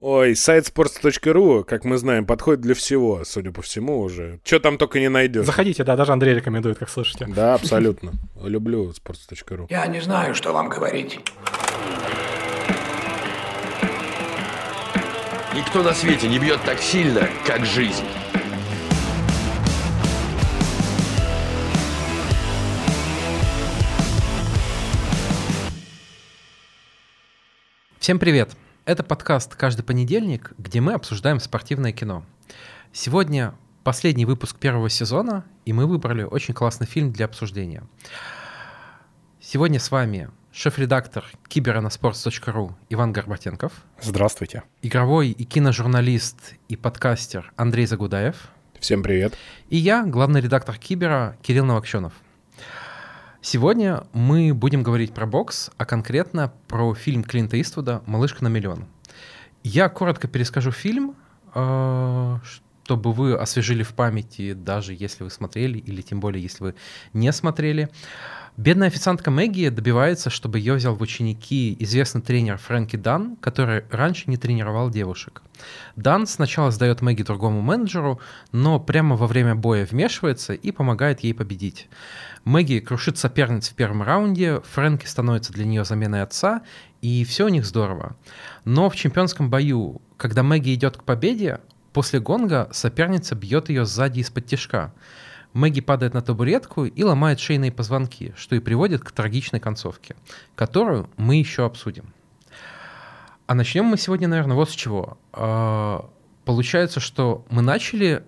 Ой, сайт sports.ru, как мы знаем, подходит для всего, судя по всему уже. Что там только не найдешь. Заходите, да, даже Андрей рекомендует, как слышите. Да, абсолютно. Люблю sports.ru. Я не знаю, что вам говорить. Никто на свете не бьет так сильно, как жизнь. Всем привет! Это подкаст «Каждый понедельник», где мы обсуждаем спортивное кино. Сегодня последний выпуск первого сезона, и мы выбрали очень классный фильм для обсуждения. Сегодня с вами шеф-редактор sports.ru Иван Горбатенков. Здравствуйте. Игровой и киножурналист и подкастер Андрей Загудаев. Всем привет. И я, главный редактор Кибера Кирилл Новокщенов. Сегодня мы будем говорить про бокс, а конкретно про фильм Клинта Иствуда «Малышка на миллион». Я коротко перескажу фильм, э, чтобы вы освежили в памяти, даже если вы смотрели, или тем более, если вы не смотрели. Бедная официантка Мэгги добивается, чтобы ее взял в ученики известный тренер Фрэнки Дан, который раньше не тренировал девушек. Дан сначала сдает Мэгги другому менеджеру, но прямо во время боя вмешивается и помогает ей победить. Мэгги крушит соперниц в первом раунде, Фрэнки становится для нее заменой отца, и все у них здорово. Но в чемпионском бою, когда Мэгги идет к победе, после гонга соперница бьет ее сзади из-под тяжка. Мэгги падает на табуретку и ломает шейные позвонки, что и приводит к трагичной концовке, которую мы еще обсудим. А начнем мы сегодня, наверное, вот с чего. А, получается, что мы начали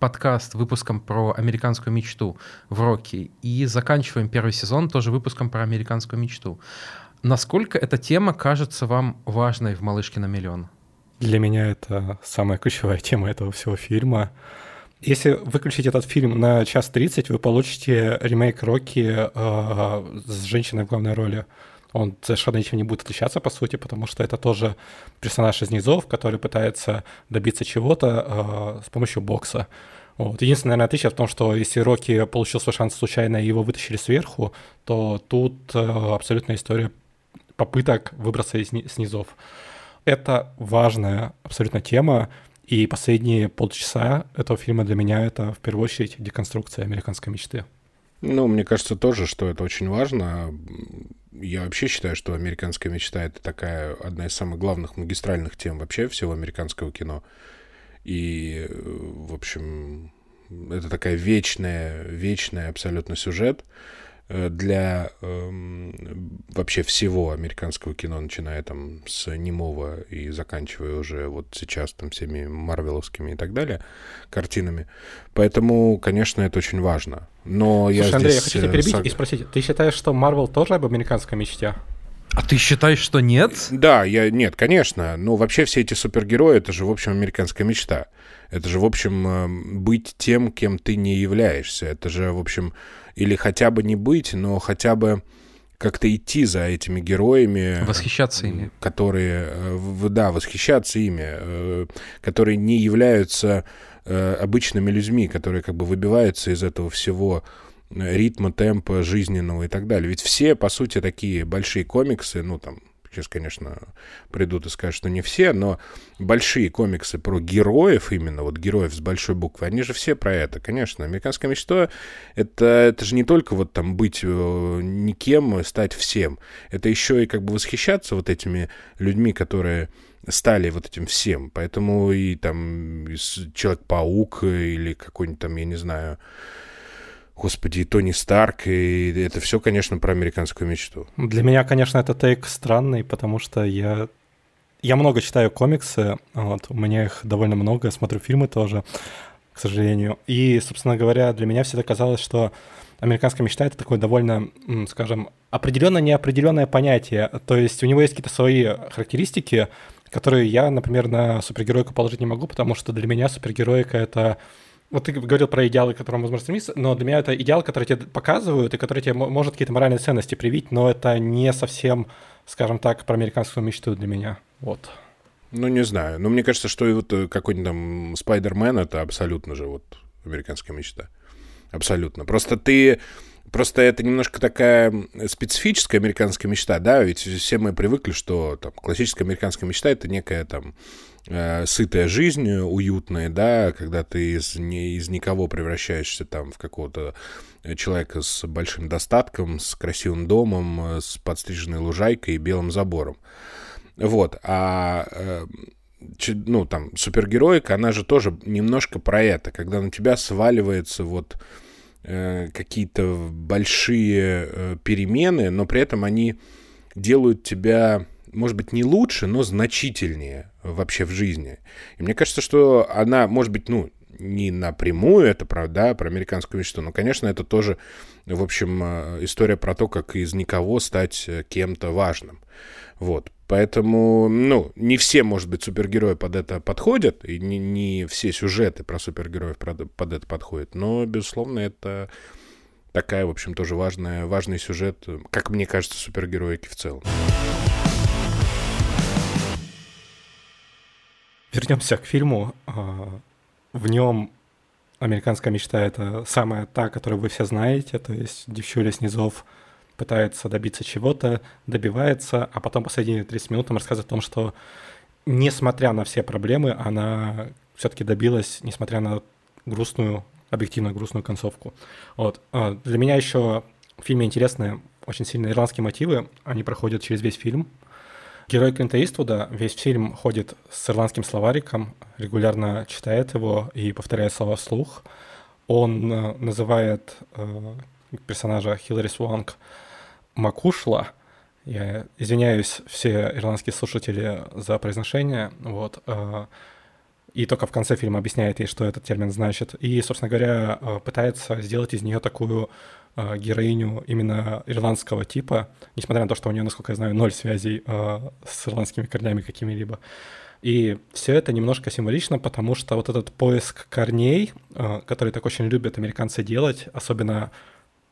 подкаст выпуском про американскую мечту в Рокки и заканчиваем первый сезон тоже выпуском про американскую мечту. Насколько эта тема кажется вам важной в «Малышке на миллион»? Для меня это самая ключевая тема этого всего фильма. Если выключить этот фильм на час тридцать, вы получите ремейк Рокки э, с женщиной в главной роли. Он совершенно ничем не будет отличаться, по сути, потому что это тоже персонаж из низов, который пытается добиться чего-то э, с помощью бокса. Вот. Единственное, наверное, отличие в том, что если Рокки получил свой шанс случайно и его вытащили сверху, то тут э, абсолютная история попыток выбраться из, с низов. Это важная абсолютно тема, и последние полчаса этого фильма для меня это в первую очередь деконструкция американской мечты. Ну, мне кажется тоже, что это очень важно. Я вообще считаю, что американская мечта — это такая одна из самых главных магистральных тем вообще всего американского кино. И, в общем, это такая вечная, вечная абсолютно сюжет э, для э, вообще всего американского кино, начиная там с немого и заканчивая уже вот сейчас там всеми марвеловскими и так далее картинами. Поэтому, конечно, это очень важно. Но Слушай, я Андрей, здесь... я хочу тебя перебить сог... и спросить, ты считаешь, что Марвел тоже об американской мечте? А ты считаешь, что нет? Да, я нет, конечно. Но вообще все эти супергерои это же, в общем, американская мечта. Это же, в общем, э, быть тем, кем ты не являешься. Это же, в общем, или хотя бы не быть, но хотя бы как-то идти за этими героями. Восхищаться ими. Которые, э, да, восхищаться ими, э, которые не являются обычными людьми, которые как бы выбиваются из этого всего ритма, темпа жизненного и так далее. Ведь все, по сути, такие большие комиксы, ну, там, сейчас, конечно, придут и скажут, что не все, но большие комиксы про героев именно, вот героев с большой буквы, они же все про это, конечно. Американская мечта это, это же не только вот там быть э, никем, стать всем. Это еще и как бы восхищаться вот этими людьми, которые стали вот этим всем. Поэтому и там Человек-паук или какой-нибудь там, я не знаю, Господи, и Тони Старк, и это все, конечно, про американскую мечту. Для меня, конечно, это тейк странный, потому что я, я много читаю комиксы, вот, у меня их довольно много, смотрю фильмы тоже, к сожалению. И, собственно говоря, для меня всегда казалось, что американская мечта — это такое довольно, скажем, определенно неопределенное понятие. То есть у него есть какие-то свои характеристики, которые я, например, на супергеройку положить не могу, потому что для меня супергероика — это вот ты говорил про идеалы, к которым возможно стремиться, но для меня это идеал, который тебе показывают и который тебе может какие-то моральные ценности привить, но это не совсем, скажем так, про американскую мечту для меня. Вот. Ну, не знаю. Но мне кажется, что и вот э, какой-нибудь там Спайдермен — это абсолютно же вот американская мечта. Абсолютно. Просто ты Просто это немножко такая специфическая американская мечта, да, ведь все мы привыкли, что там классическая американская мечта это некая там э, сытая жизнь, уютная, да, когда ты из, не, из никого превращаешься там в какого-то человека с большим достатком, с красивым домом, с подстриженной лужайкой и белым забором. Вот, а э, ну, там, супергероика, она же тоже немножко про это, когда на тебя сваливается вот э, какие-то большие э, перемены, но при этом они делают тебя, может быть, не лучше, но значительнее вообще в жизни. И мне кажется, что она, может быть, ну, не напрямую это правда, про американскую мечту, но, конечно, это тоже, в общем, э, история про то, как из никого стать э, кем-то важным. Вот. Поэтому, ну, не все, может быть, супергерои под это подходят, и не, не все сюжеты про супергероев под, это подходят, но, безусловно, это такая, в общем, тоже важная, важный сюжет, как мне кажется, супергероики в целом. Вернемся к фильму. А, в нем американская мечта — это самая та, которую вы все знаете, то есть девчуля снизов — пытается добиться чего-то, добивается, а потом последние 30 минут он рассказывает о том, что несмотря на все проблемы, она все-таки добилась, несмотря на грустную, объективно грустную концовку. Вот. А, для меня еще в фильме интересны очень сильные ирландские мотивы, они проходят через весь фильм. Герой Клинта Иствуда весь фильм ходит с ирландским словариком, регулярно читает его и повторяет слова вслух. Он э, называет э, персонажа Хиллари Сванг Макушла. Я извиняюсь все ирландские слушатели за произношение. Вот. Э, и только в конце фильма объясняет ей, что этот термин значит. И, собственно говоря, э, пытается сделать из нее такую э, героиню именно ирландского типа, несмотря на то, что у нее, насколько я знаю, ноль связей с ирландскими корнями какими-либо. И все это немножко символично, потому что вот этот поиск корней, который так очень любят американцы делать, особенно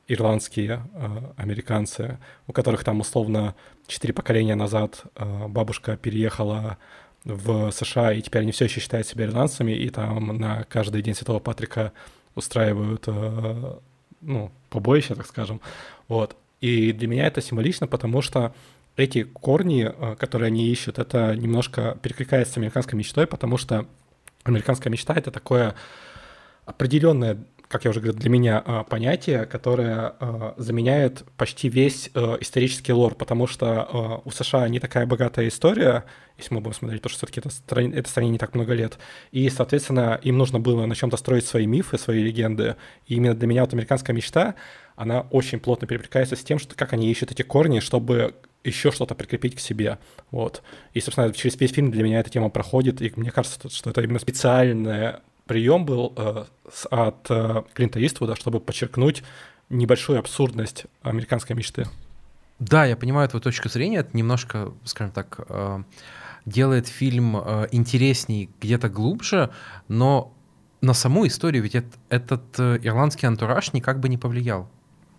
ирландские э, американцы, у которых там условно четыре поколения назад э, бабушка переехала в США, и теперь они все еще считают себя ирландцами, и там на каждый день Святого Патрика устраивают, э, ну, побоище, так скажем. Вот. И для меня это символично, потому что эти корни, которые они ищут, это немножко перекликается с американской мечтой, потому что американская мечта — это такое определенное как я уже говорил, для меня а, понятие, которое а, заменяет почти весь а, исторический лор, потому что у США не такая богатая история, если мы будем смотреть, потому что все-таки это, стране, это стране не так много лет, и, соответственно, им нужно было на чем-то строить свои мифы, свои легенды, и именно для меня вот американская мечта, она очень плотно перекликается с тем, что как они ищут эти корни, чтобы еще что-то прикрепить к себе. Вот. И, собственно, через весь фильм для меня эта тема проходит, и мне кажется, что это именно специальная прием был э, от э, Клинта Иствуда, чтобы подчеркнуть небольшую абсурдность американской мечты. Да, я понимаю твою точку зрения. Это немножко, скажем так, э, делает фильм э, интересней, где-то глубже, но на саму историю ведь это, этот э, ирландский антураж никак бы не повлиял.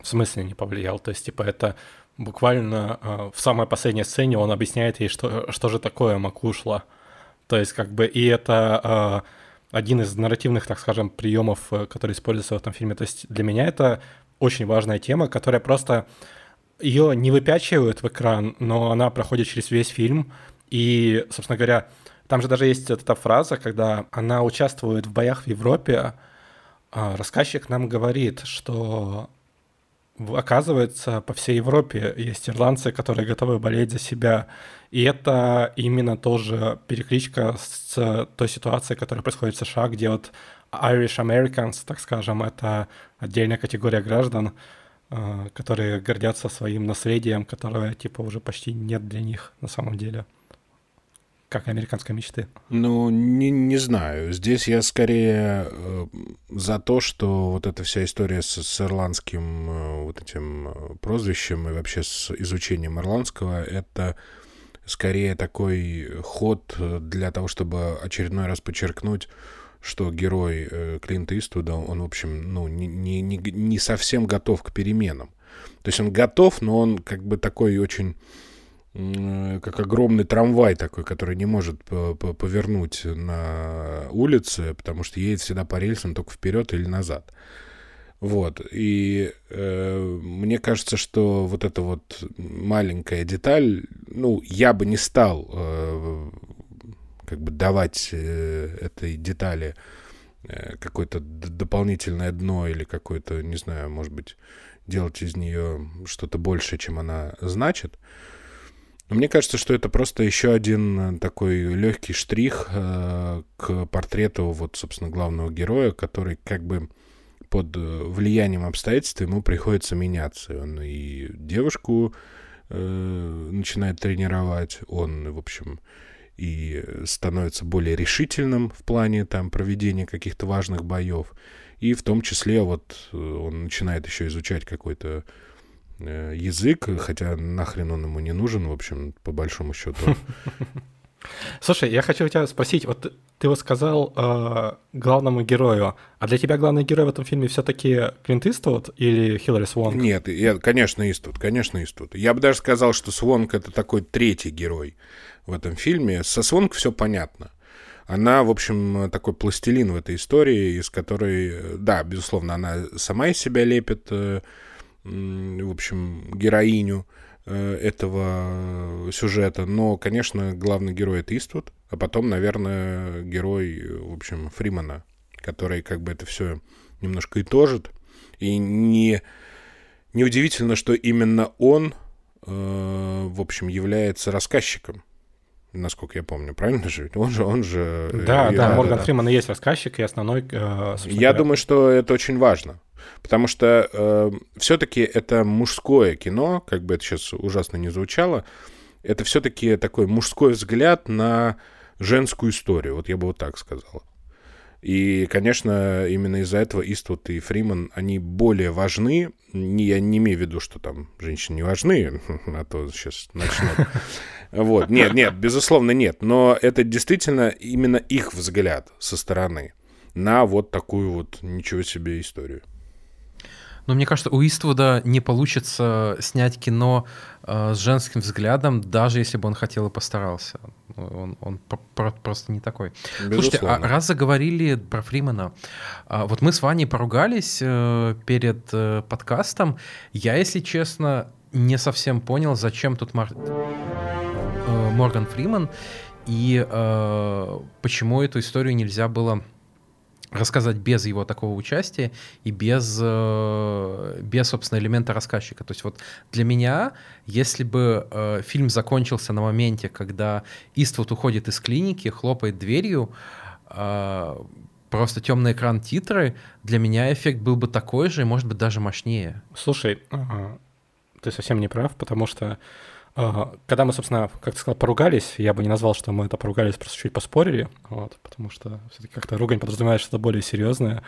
В смысле не повлиял? То есть, типа, это буквально э, в самой последней сцене он объясняет ей, что, что же такое макушла. То есть, как бы, и это... Э, один из нарративных, так скажем, приемов, э, который используется в этом фильме. То есть для меня это очень важная тема, которая просто ее не выпячивают в экран, но она проходит через весь фильм. И, собственно говоря, там же даже есть эта фраза, когда она участвует в боях в Европе, а, рассказчик нам говорит, что оказывается, по всей Европе есть ирландцы, которые готовы болеть за себя. И это именно тоже перекличка с той ситуацией, которая происходит в США, где вот Irish Americans, так скажем, это отдельная категория граждан, э, которые гордятся своим наследием, которое типа уже почти нет для них на самом деле как американской мечты? Ну, не, не знаю. Здесь я скорее э, за то, что вот эта вся история с, с ирландским э, вот этим э, прозвищем и вообще с изучением ирландского, это скорее такой ход для того, чтобы очередной раз подчеркнуть, что герой э, Клинта Иствуда, он, в общем, ну, не, не, не, не совсем готов к переменам. То есть он готов, но он как бы такой очень как огромный трамвай такой, который не может повернуть на улице, потому что едет всегда по рельсам только вперед или назад. Вот. И э, мне кажется, что вот эта вот маленькая деталь, ну, я бы не стал э, как бы давать э, этой детали э, какое-то дополнительное дно или какое-то, не знаю, может быть, делать из нее что-то большее, чем она значит. Мне кажется, что это просто еще один э, такой легкий штрих э, к портрету вот, собственно, главного героя, который как бы под э, влиянием обстоятельств ему приходится меняться. Он и девушку э, начинает тренировать, он, в общем, и становится более решительным в плане там проведения каких-то важных боев. И в том числе вот он начинает еще изучать какой-то язык, хотя нахрен он ему не нужен, в общем, по большому счету. Слушай, я хочу у тебя спросить, вот ты вот сказал э, главному герою, а для тебя главный герой в этом фильме все-таки Клинт Иствуд или Хиллари Свонг? Нет, я, конечно, Иствуд, конечно, Иствуд. Я бы даже сказал, что Свонг — это такой третий герой в этом фильме. Со Свонг все понятно. Она, в общем, такой пластилин в этой истории, из которой, да, безусловно, она сама из себя лепит, э, в общем, героиню, Э, этого сюжета. Но, конечно, главный герой это Иствуд, а потом, наверное, герой, в общем, Фримана, который как бы это все немножко итожит. И не, неудивительно, что именно он, э, в общем, является рассказчиком насколько я помню, правильно же? Он же, он же. Э, да, да, Морган да. Фриман и есть рассказчик и основной. Э, я думаю, что это очень важно. Потому что э, все-таки это мужское кино, как бы это сейчас ужасно не звучало, это все-таки такой мужской взгляд на женскую историю, вот я бы вот так сказал. И, конечно, именно из-за этого Иствуд и Фриман, они более важны. Не, я не имею в виду, что там женщины не важны, а то сейчас начнут. Вот, нет, нет, безусловно, нет. Но это действительно именно их взгляд со стороны на вот такую вот ничего себе историю. Но мне кажется, у Иствуда не получится снять кино э, с женским взглядом, даже если бы он хотел и постарался. Он, он про просто не такой. Безусловно. Слушайте, а раз заговорили про Фримена, э, вот мы с Ваней поругались э, перед э, подкастом. Я, если честно, не совсем понял, зачем тут Мар... э, Морган Фриман и э, почему эту историю нельзя было рассказать без его такого участия и без, э, без собственно, элемента рассказчика. То есть вот для меня, если бы э, фильм закончился на моменте, когда Иствуд уходит из клиники, хлопает дверью, э, просто темный экран титры, для меня эффект был бы такой же, и, может быть, даже мощнее. Слушай, ты совсем не прав, потому что когда мы, собственно, как ты сказал, поругались, я бы не назвал, что мы это поругались, просто чуть поспорили, вот, потому что все-таки как-то ругань подразумевает что-то более серьезное.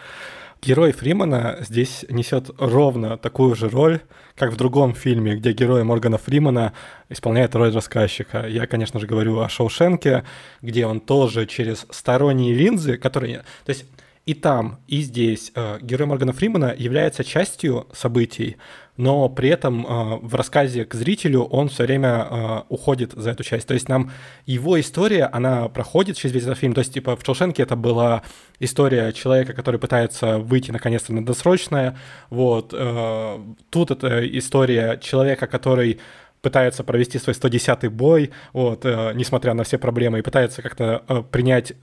Герой Фримана здесь несет ровно такую же роль, как в другом фильме, где герой Моргана Фримана исполняет роль рассказчика. Я, конечно же, говорю о Шоушенке, где он тоже через сторонние линзы, которые... То есть и там, и здесь э, герой Моргана Фримана является частью событий, но при этом э, в рассказе к зрителю он все время э, уходит за эту часть. То есть нам его история, она проходит через весь этот фильм. То есть, типа, в Челшенке это была история человека, который пытается выйти наконец-то на досрочное. Вот. Э, тут это история человека, который пытается провести свой 110-й бой, вот, э, несмотря на все проблемы, и пытается как-то э, принять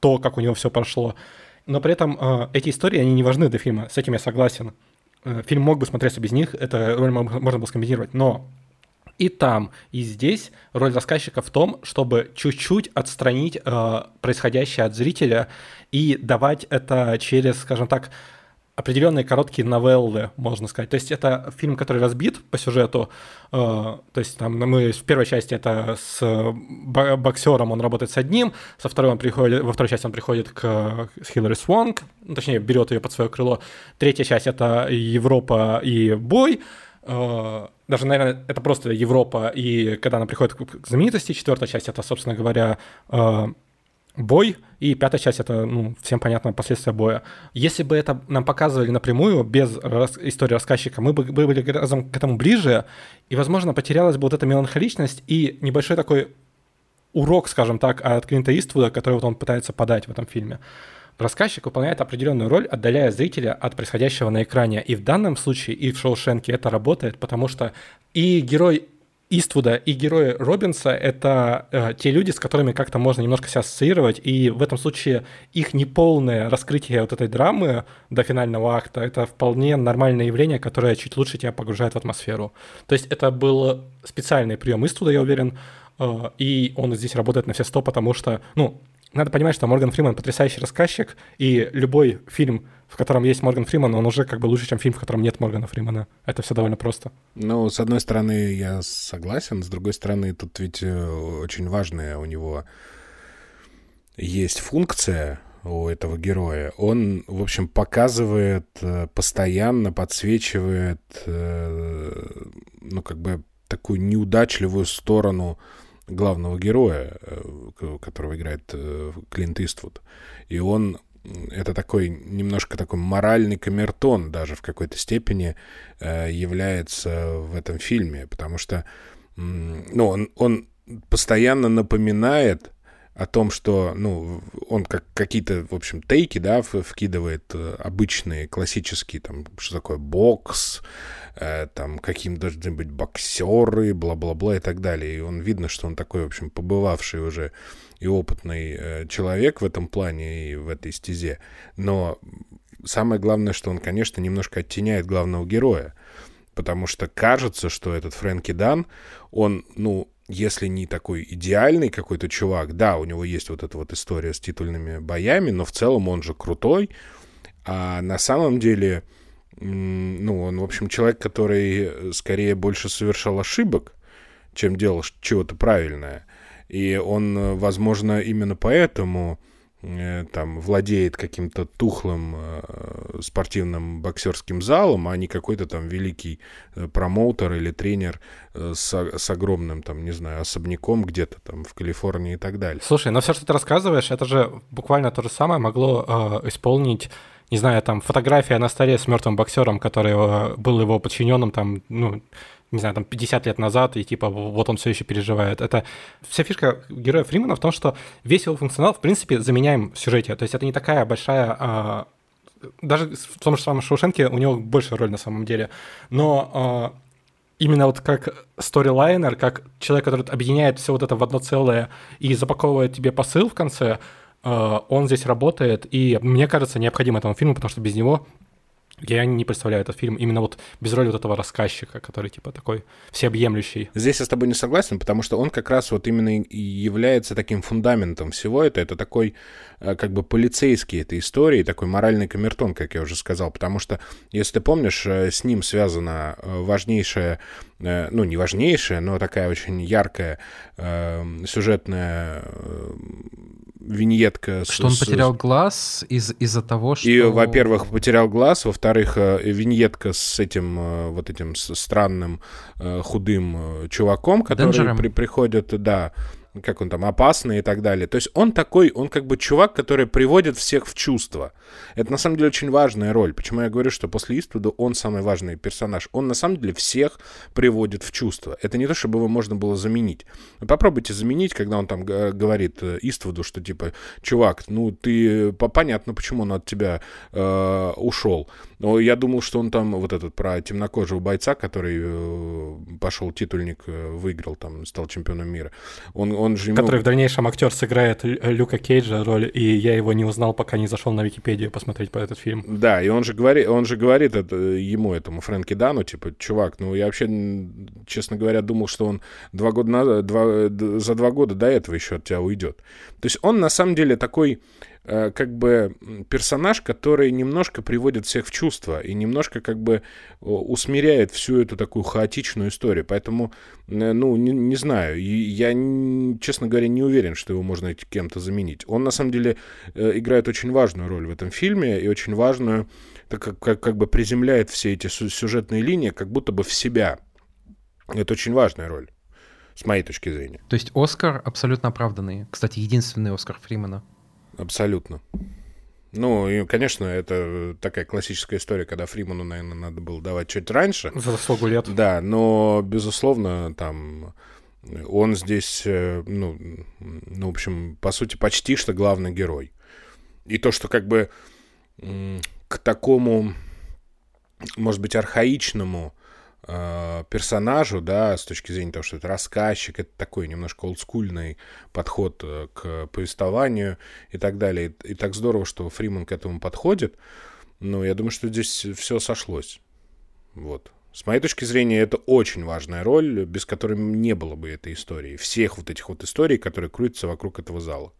то, как у него все прошло. Но при этом э, эти истории, они не важны для фильма, с этим я согласен. Э, фильм мог бы смотреться без них, это роль можно было скомбинировать, но и там, и здесь роль рассказчика в том, чтобы чуть-чуть отстранить э, происходящее от зрителя и давать это через, скажем так, определенные короткие новеллы, можно сказать. То есть это фильм, который разбит по сюжету. Э, то есть там мы в первой части это с боксером он работает с одним, со второй он приходит, во второй части он приходит к Хиллари Свонг, ну, точнее берет ее под свое крыло. Третья часть это Европа и бой. Э, даже, наверное, это просто Европа, и когда она приходит к знаменитости, четвертая часть это, собственно говоря, э, бой, и пятая часть — это, ну, всем понятно, последствия боя. Если бы это нам показывали напрямую, без рас- истории рассказчика, мы бы были разом к этому ближе, и, возможно, потерялась бы вот эта меланхоличность и небольшой такой урок, скажем так, от Клинта Иствуда, который вот он пытается подать в этом фильме. рассказчик выполняет определенную роль, отдаляя зрителя от происходящего на экране. И в данном случае, и в Шоушенке это работает, потому что и герой Иствуда и герои Робинса — это э, те люди, с которыми как-то можно немножко себя ассоциировать, и в этом случае их неполное раскрытие вот этой драмы до финального акта — это вполне нормальное явление, которое чуть лучше тебя погружает в атмосферу. То есть это был специальный прием Иствуда, я уверен, э, и он здесь работает на все сто, потому что, ну, надо понимать, что Морган Фриман потрясающий рассказчик, и любой фильм, в котором есть Морган Фриман, он уже как бы лучше, чем фильм, в котором нет Моргана Фримана. Это все довольно просто. Ну, с одной стороны, я согласен, с другой стороны, тут ведь э, очень важная у него есть функция у этого героя. Он, в общем, показывает, э, постоянно подсвечивает, э, ну, как бы такую неудачливую сторону главного героя, которого играет Клинт Иствуд. И он это такой немножко такой моральный камертон даже в какой-то степени э, является в этом фильме, потому что ну, он, он постоянно напоминает о том, что, ну, он как какие-то, в общем, тейки, да, вкидывает обычные, классические, там, что такое бокс, Э, там каким должны быть боксеры, бла-бла-бла и так далее. И он видно, что он такой, в общем, побывавший уже и опытный э, человек в этом плане и в этой стезе. Но самое главное, что он, конечно, немножко оттеняет главного героя. Потому что кажется, что этот Фрэнки Дан, он, ну, если не такой идеальный какой-то чувак, да, у него есть вот эта вот история с титульными боями, но в целом он же крутой, а на самом деле ну, он, в общем, человек, который э, скорее больше совершал ошибок, чем делал чего-то правильное. И он, э, возможно, именно поэтому э, там владеет каким-то тухлым э, спортивным боксерским залом, а не какой-то там великий э, промоутер или тренер э, с, с огромным там, не знаю, особняком где-то там в Калифорнии и так далее. Слушай, но все, что ты рассказываешь, это же буквально то же самое могло э, исполнить не знаю, там фотография на столе с мертвым боксером, который был его подчиненным, там, ну, не знаю, там 50 лет назад, и типа вот он все еще переживает. Это вся фишка героя Фримана в том, что весь его функционал, в принципе, заменяем в сюжете. То есть это не такая большая а, даже в том же самом Шоушенке у него больше роль на самом деле. Но а, именно вот как сторилайнер, как человек, который объединяет все вот это в одно целое и запаковывает тебе посыл в конце, Э, он здесь работает, и мне кажется, необходим этому фильму, потому что без него я не представляю этот фильм именно вот без роли вот этого рассказчика, который типа такой всеобъемлющий. Здесь я с тобой не согласен, потому что он как раз вот именно и является таким фундаментом всего это. Это такой э, как бы полицейский этой истории, такой моральный камертон, как я уже сказал. Потому что, если ты помнишь, э, с ним связана важнейшая, ну не важнейшая, но такая очень яркая сюжетная виньетка. Что он потерял глаз из- из-за того, что... И, во-первых, потерял глаз, во-вторых, э, виньетка с этим э, вот этим странным э, худым чуваком, который при- приходит, да, как он там, опасный и так далее. То есть он такой, он как бы чувак, который приводит всех в чувство. Это на самом деле очень важная роль. Почему я говорю, что после Иствуда он самый важный персонаж. Он на самом деле всех приводит в чувство. Это не то, чтобы его можно было заменить. попробуйте заменить, когда он там говорит э, Иствуду, что типа, чувак, ну ты, понятно, почему он от тебя э, ушел. Но я думал, что он там, вот этот про темнокожего бойца, который э, пошел титульник, э, выиграл там, стал чемпионом мира. Он, он же ему... Который в дальнейшем актер сыграет Люка Кейджа роль, и я его не узнал, пока не зашел на Википедию посмотреть по этот фильм. Да, и он же говорит, он же говорит это, ему, этому Фрэнки Дану, типа, чувак, ну я вообще, честно говоря, думал, что он два года назад, два, за два года до этого еще от тебя уйдет. То есть он на самом деле такой Э, как бы персонаж, который немножко приводит всех в чувство и немножко как бы усмиряет всю эту такую хаотичную историю. Поэтому, э, ну, не, не знаю, я, честно говоря, не уверен, что его можно кем-то заменить. Он, на самом деле, э, играет очень важную роль в этом фильме и очень важную, так как, как, как бы приземляет все эти сюжетные линии как будто бы в себя. Это очень важная роль с моей точки зрения. То есть Оскар абсолютно оправданный. Кстати, единственный Оскар Фримана. Абсолютно. Ну, и, конечно, это такая классическая история, когда Фриману, наверное, надо было давать чуть раньше. За заслугу лет. Да, но, безусловно, там он здесь, э, ну, ну, в общем, по сути, почти что главный герой. и то, что как бы к такому, может быть, архаичному э, персонажу, да, с точки зрения того, что это рассказчик, это такой немножко олдскульный подход э, к повествованию и так далее. И, так здорово, что Фриман к этому подходит. Но я думаю, что здесь все сошлось. Вот. С моей точки зрения, это очень важная роль, без которой не было бы этой истории. Всех вот этих вот историй, которые крутятся вокруг этого зала.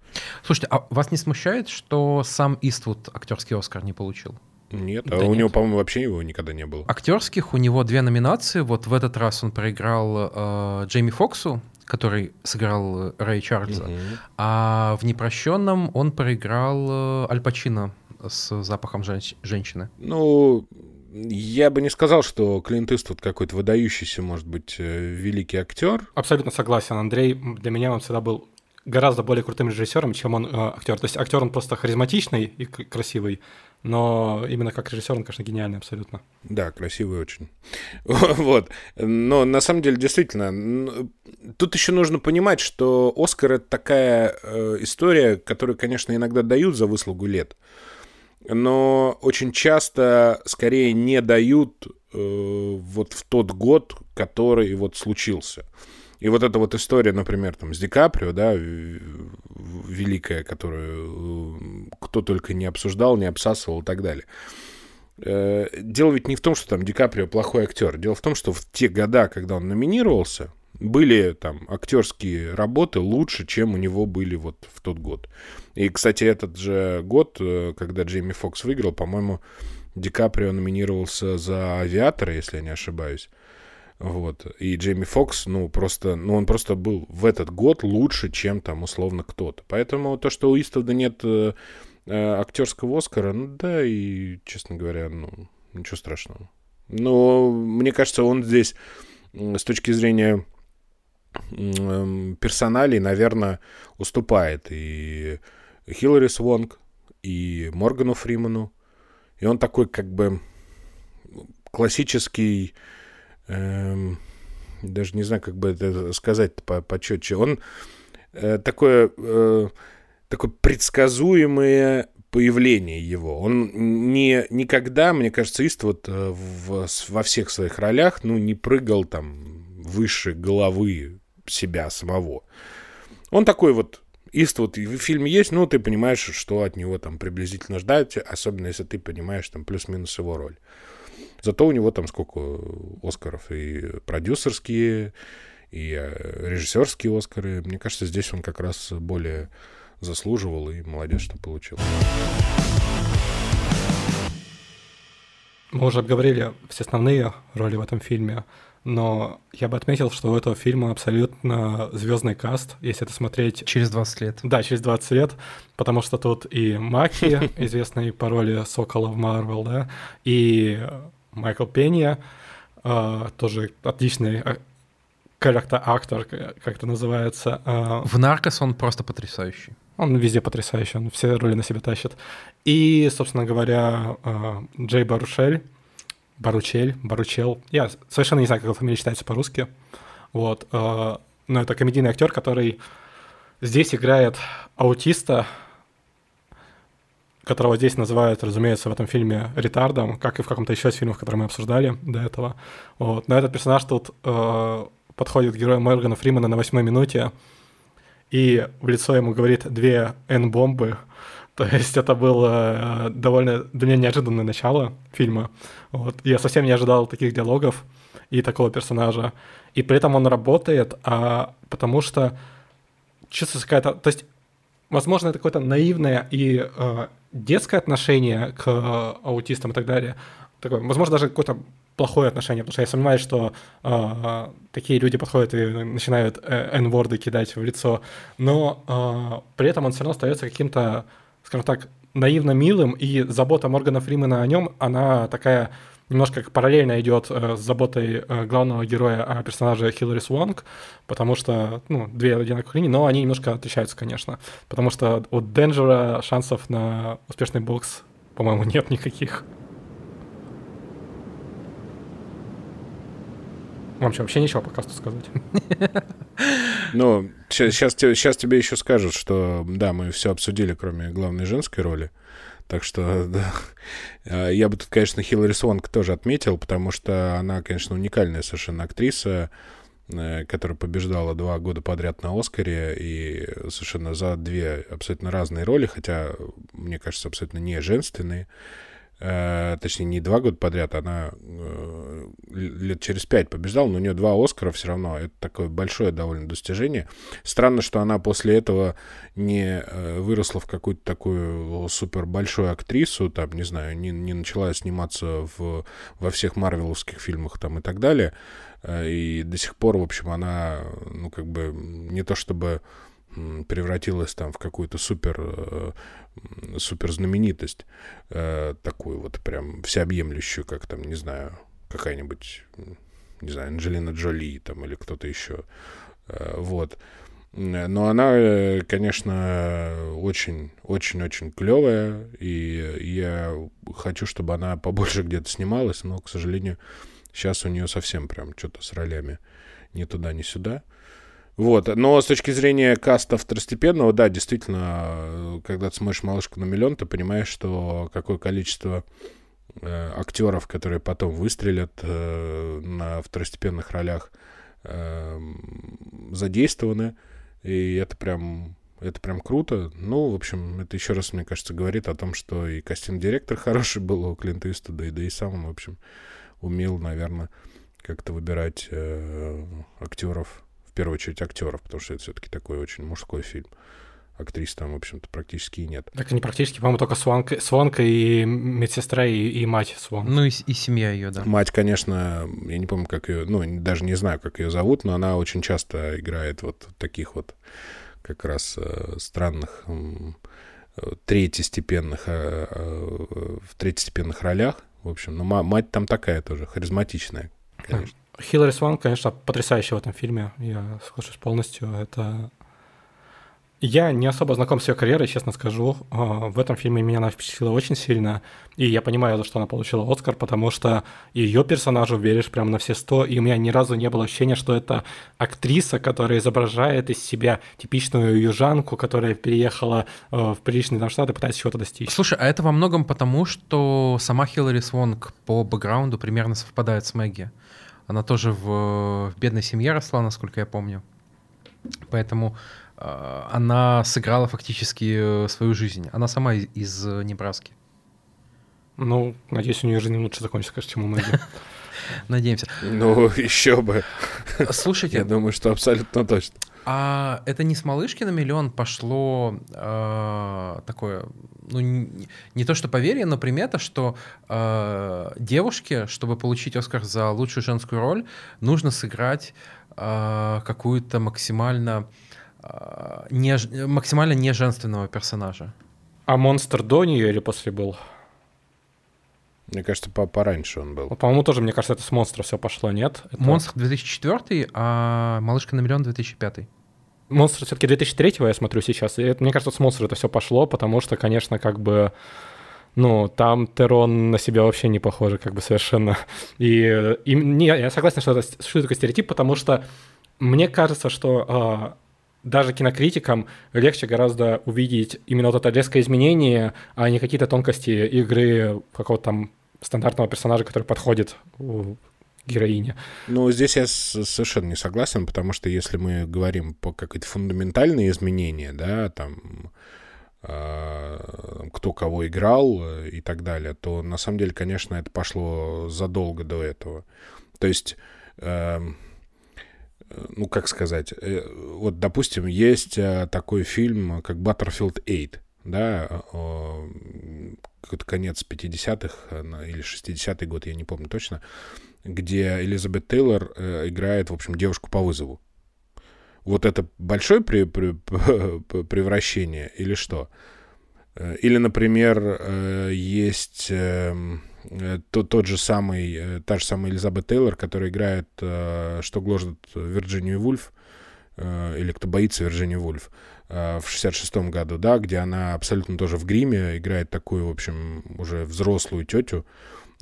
Слушайте, а вас не смущает, что сам Иствуд актерский Оскар не получил? Нет, да а нет. у него, по-моему, вообще его никогда не было. Актерских у него две номинации. Вот в этот раз он проиграл э, Джейми Фоксу, который сыграл Рэй Чарльза, угу. а в «Непрощенном» он проиграл э, Аль Пачино с запахом женщ- женщины. Ну, я бы не сказал, что Клинт Иствуд какой-то выдающийся, может быть, э, великий актер. Абсолютно согласен, Андрей. Для меня он всегда был гораздо более крутым режиссером, чем он э, актер. То есть актер он просто харизматичный и красивый, но именно как режиссер он, конечно, гениальный абсолютно. Да, красивый очень. вот. Но на самом деле, действительно, тут еще нужно понимать, что Оскар — это такая э, история, которую, конечно, иногда дают за выслугу лет, но очень часто скорее не дают э, вот в тот год, который вот случился. И вот эта вот история, например, там с Ди Каприо, да, великая, которую э, кто только не обсуждал, не обсасывал и так далее. Э, дело ведь не в том, что там Ди Каприо плохой актер. Дело в том, что в те года, когда он номинировался, были там актерские работы лучше, чем у него были вот в тот год. И, кстати, этот же год, э, когда Джейми Фокс выиграл, по-моему, Ди Каприо номинировался за «Авиатора», если я не ошибаюсь. Вот. И Джейми Фокс, ну, просто, ну, он просто был в этот год лучше, чем там условно кто-то. Поэтому то, что у Иствуда нет э, э, актерского Оскара, ну да, и, честно говоря, ну, ничего страшного. Но мне кажется, он здесь с точки зрения персоналей, наверное, уступает и Хиллари Свонг, и Моргану Фриману. И он такой, как бы, классический эм, даже не знаю, как бы это сказать по почетче. Он э, такое, э, такое предсказуемое появление его. Он не, никогда, мне кажется, Ист вот э, в, во всех своих ролях, ну, не прыгал там выше головы себя самого. Он такой вот Ист вот в фильме есть, ну, ты понимаешь, что от него там приблизительно ждать, особенно если ты понимаешь там плюс-минус его роль. Зато у него там сколько Оскаров и продюсерские, и э, режиссерские Оскары. Мне кажется, здесь он как раз более заслуживал, и молодец, что получил. Мы уже обговорили все основные роли в этом фильме, но я бы отметил, что у этого фильма абсолютно звездный каст, если это смотреть... Через 20 лет. Да, через 20 лет, потому что тут и Маки, известный по роли Сокола в Марвел, да, и Майкл Пенья, э, тоже отличный характер-актор, как это называется. Э, в «Наркос» он просто потрясающий. Он везде потрясающий, он все роли на себя тащит. И, собственно говоря, Джей Барушель, Баручель, Баручел, я совершенно не знаю, как его фамилия читается по-русски, вот, но это комедийный актер, который здесь играет аутиста, которого здесь называют, разумеется, в этом фильме ретардом, как и в каком-то еще из фильмов, которые мы обсуждали до этого. Вот. Но этот персонаж тут э, подходит к герою Моргана Фримана на восьмой минуте и в лицо ему говорит две N-бомбы. То есть это было э, довольно для меня неожиданное начало фильма. Вот. Я совсем не ожидал таких диалогов и такого персонажа. И при этом он работает, а, потому что чувствуется какая-то... То есть, возможно, это какое-то наивное и э, детское отношение к э, аутистам и так далее, такое, возможно, даже какое-то плохое отношение, потому что я сомневаюсь, что э, такие люди подходят и начинают э, N-ворды кидать в лицо, но э, при этом он все равно остается каким-то, скажем так, наивно милым, и забота Моргана Фримена о нем, она такая немножко как параллельно идет э, с заботой э, главного героя о персонаже Хиллари Свонг, потому что, ну, две одинаковых линии, но они немножко отличаются, конечно. Потому что у Денджера шансов на успешный бокс, по-моему, нет никаких. Вам что, вообще ничего по касту сказать? Ну, сейчас, сейчас тебе еще скажут, что да, мы все обсудили, кроме главной женской роли. Так что, да. А, я бы тут, конечно, Хиллари Свонг тоже отметил, потому что она, конечно, уникальная совершенно актриса, э, которая побеждала два года подряд на Оскаре и совершенно за две абсолютно разные роли, хотя, мне кажется, абсолютно не женственные. Э, точнее, не два года подряд, она э, лет через пять побеждала, но у нее два Оскара все равно. Это такое большое довольно достижение. Странно, что она после этого не э, выросла в какую-то такую супер большую актрису, там, не знаю, не, не начала сниматься в, во всех марвеловских фильмах там и так далее. И до сих пор, в общем, она, ну, как бы, не то чтобы превратилась там в какую-то супер, супер знаменитость, такую вот прям всеобъемлющую, как там, не знаю, какая-нибудь, не знаю, Анджелина Джоли там или кто-то еще. Вот. Но она, конечно, очень, очень, очень клевая, и я хочу, чтобы она побольше где-то снималась, но, к сожалению, сейчас у нее совсем прям что-то с ролями ни туда, ни сюда. Вот, но с точки зрения каста второстепенного, да, действительно, когда ты смотришь «Малышку на миллион», ты понимаешь, что какое количество э, актеров, которые потом выстрелят э, на второстепенных ролях, э, задействованы, и это прям это прям круто. Ну, в общем, это еще раз, мне кажется, говорит о том, что и костюм-директор хороший был у Клинта Иствуда, и да и сам он, в общем, умел, наверное, как-то выбирать э, актеров первую очередь актеров, потому что это все-таки такой очень мужской фильм. Актрис там, в общем-то, практически и нет. Так не практически, по-моему, только Сванка, Сванка и медсестра, и, и мать Сванка. Ну и, и семья ее, да. Мать, конечно, я не помню, как ее, ну, даже не знаю, как ее зовут, но она очень часто играет вот таких вот как раз э, странных э, третьестепенных, э, э, в третьестепенных ролях. В общем, но мать там такая тоже, харизматичная, конечно. Хиллари Сван, конечно, потрясающая в этом фильме. Я соглашусь полностью. Это я не особо знаком с ее карьерой, честно скажу. А, в этом фильме меня она впечатлила очень сильно, и я понимаю, за что она получила Оскар, потому что ее персонажу веришь прямо на все сто, и у меня ни разу не было ощущения, что это актриса, которая изображает из себя типичную южанку, которая переехала э, в приличные там штаты, пытаясь чего-то достичь. Слушай, а это во многом потому, что сама Хиллари Свонг по бэкграунду примерно совпадает с Мэгги. Она тоже в, в бедной семье росла, насколько я помню. Поэтому э, она сыграла фактически э, свою жизнь. Она сама из, из Небраски. Ну, надеюсь, у нее жизнь лучше закончится, конечно, чем у Мэгги. Надеемся. Ну, еще бы. Слушайте. Я думаю, что абсолютно точно. А это не с малышки на миллион пошло э, такое, ну не, не то что поверье, но примета, что э, девушке, чтобы получить Оскар за лучшую женскую роль, нужно сыграть э, какую-то максимально э, не, максимально неженственного персонажа. А монстр до нее или после был? Мне кажется, по пораньше он был. по-моему, тоже, мне кажется, это с монстра все пошло, нет? Это... Монстр 2004, а малышка на миллион 2005. Монстр все-таки 2003 я смотрю сейчас. И это, мне кажется, с Монстра это все пошло, потому что, конечно, как бы ну, там Терон на себя вообще не похоже, как бы совершенно. И, и не, я согласен, что это, что это стереотип, потому что мне кажется, что э, даже кинокритикам легче гораздо увидеть именно вот это резкое изменение, а не какие-то тонкости игры какого-то там стандартного персонажа, который подходит героине. Ну, здесь я совершенно не согласен, потому что если мы говорим по какие-то фундаментальные изменения, да, там, э, кто кого играл э, и так далее, то на самом деле, конечно, это пошло задолго до этого. То есть, э, ну, как сказать, э, вот, допустим, есть э, такой фильм, как Battlefield 8, да, какой-то конец 50-х или 60-й год, я не помню точно, где Элизабет Тейлор э, играет, в общем, девушку по вызову. Вот это большое при, при, превращение или что? Э, или, например, э, есть эм, э, тот, тот же самый, э, та же самая Элизабет Тейлор, которая играет «Что гложет Вирджинию Вульф», или «Кто боится Вирджинию Вульф». Э, в 66-м году, да, где она абсолютно тоже в гриме играет такую, в общем, уже взрослую тетю,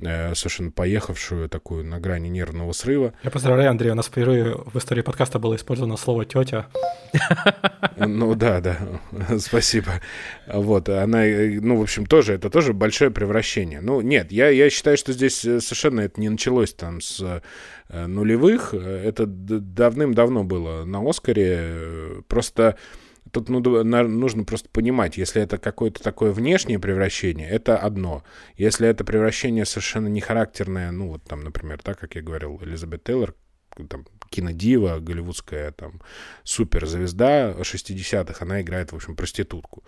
э, совершенно поехавшую такую на грани нервного срыва. Я поздравляю, Андрей, у нас впервые в истории подкаста было использовано слово «тетя». Ну да, да, спасибо. Вот, она, ну, в общем, тоже, это тоже большое превращение. Ну, нет, я, я считаю, что здесь совершенно это не началось там с э, нулевых, это давным-давно было на Оскаре, просто Тут ну, нужно просто понимать, если это какое-то такое внешнее превращение, это одно. Если это превращение совершенно не характерное, ну вот там, например, так, как я говорил, Элизабет Тейлор, там, кинодива, голливудская там суперзвезда 60-х, она играет, в общем, проститутку.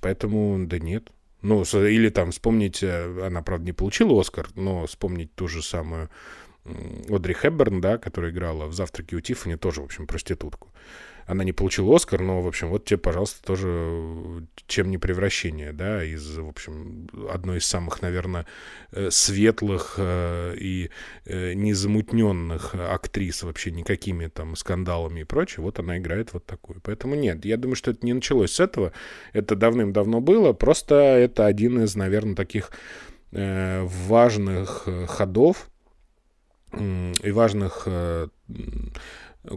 Поэтому, да нет. Ну, или там вспомнить, э, она, правда, не получила Оскар, но вспомнить ту же самую Одри Хепберн, да, которая играла в «Завтраке у Тиффани», тоже, в общем, проститутку. Она не получила Оскар, но, в общем, вот тебе, пожалуйста, тоже э, чем не превращение, да, из, в общем, одной из самых, наверное, э, светлых э, и незамутненных актрис вообще никакими там скандалами и прочее, вот она играет вот такую. Поэтому нет, я думаю, что это не началось с этого, это давным-давно было, просто это один из, наверное, таких важных ходов и важных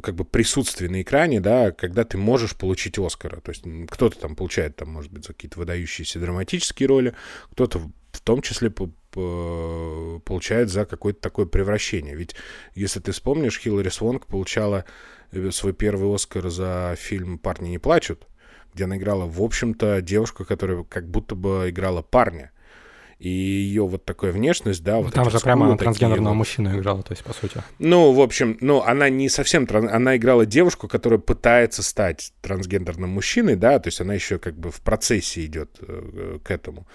как бы присутствий на экране, да, когда ты можешь получить Оскара. То есть кто-то там получает, там, может быть, за какие-то выдающиеся драматические роли, кто-то в- том числе по- по- получает за какое-то такое превращение. Ведь, если ты вспомнишь, Хиллари Свонг получала э, свой первый Оскар за фильм «Парни не плачут», где она играла, в общем-то, девушку, которая как будто бы играла парня. И ее вот такая внешность, да, вот Там эти же прямо она такие трансгендерного вот. мужчину играла, то есть, по сути. Ну, в общем, ну, она не совсем... тран- Она играла девушку, которая пытается стать трансгендерным мужчиной, да, то есть она еще как бы в процессе идет э, к этому.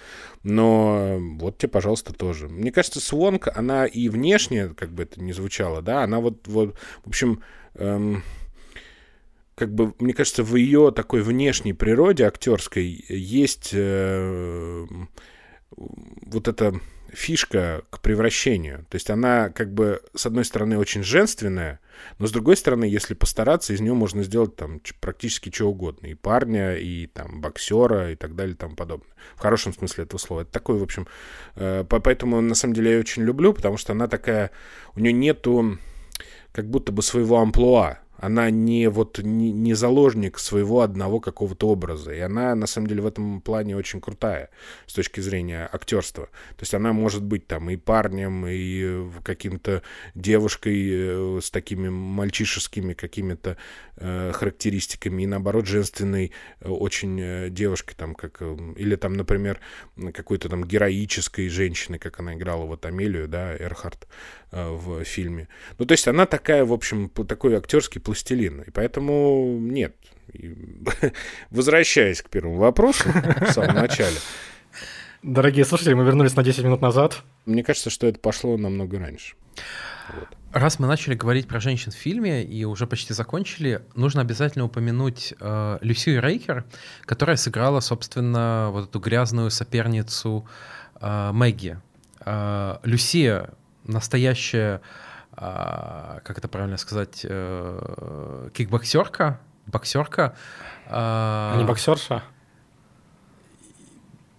Но э, вот тебе, пожалуйста, тоже. Мне кажется, Свонг, она и внешне, как бы это ни звучало, да, она вот, вот в общем... эм, как бы, мне кажется, в ее такой внешней природе актерской есть э, вот эта фишка к превращению. То есть она как бы с одной стороны очень женственная, но с другой стороны, если постараться, из нее можно сделать там практически что угодно. И парня, и там боксера, и так далее, и тому подобное. В хорошем смысле этого слова. Это такой, в общем... э, по- поэтому, на самом деле, я ее очень люблю, потому что она такая... У нее нету как будто бы своего амплуа. Она не вот не, не заложник своего одного какого-то образа. И она, на самом деле, в этом плане очень крутая с точки зрения актерства. То есть она может быть там и парнем, и э, каким-то девушкой э, с такими мальчишескими какими-то э, характеристиками, и наоборот, женственной э, очень девушкой, там, как, или там, например, какой-то там героической женщиной, как она играла вот Амелию, да, Эрхард э, в фильме. Ну, то есть она такая, в общем, такой актерский пластилин. И поэтому нет. И Возвращаясь к первому вопросу в самом начале, Дорогие слушатели, мы вернулись на 10 минут назад. мне кажется, что это пошло намного раньше. Раз мы начали говорить про женщин в фильме и уже почти закончили, нужно обязательно упомянуть э, Люсию Рейкер, которая сыграла, собственно, вот эту грязную соперницу э, Мэгги. Э, Люсия настоящая, э, как это правильно сказать, э, кикбоксерка, боксерка. э, А не боксерша.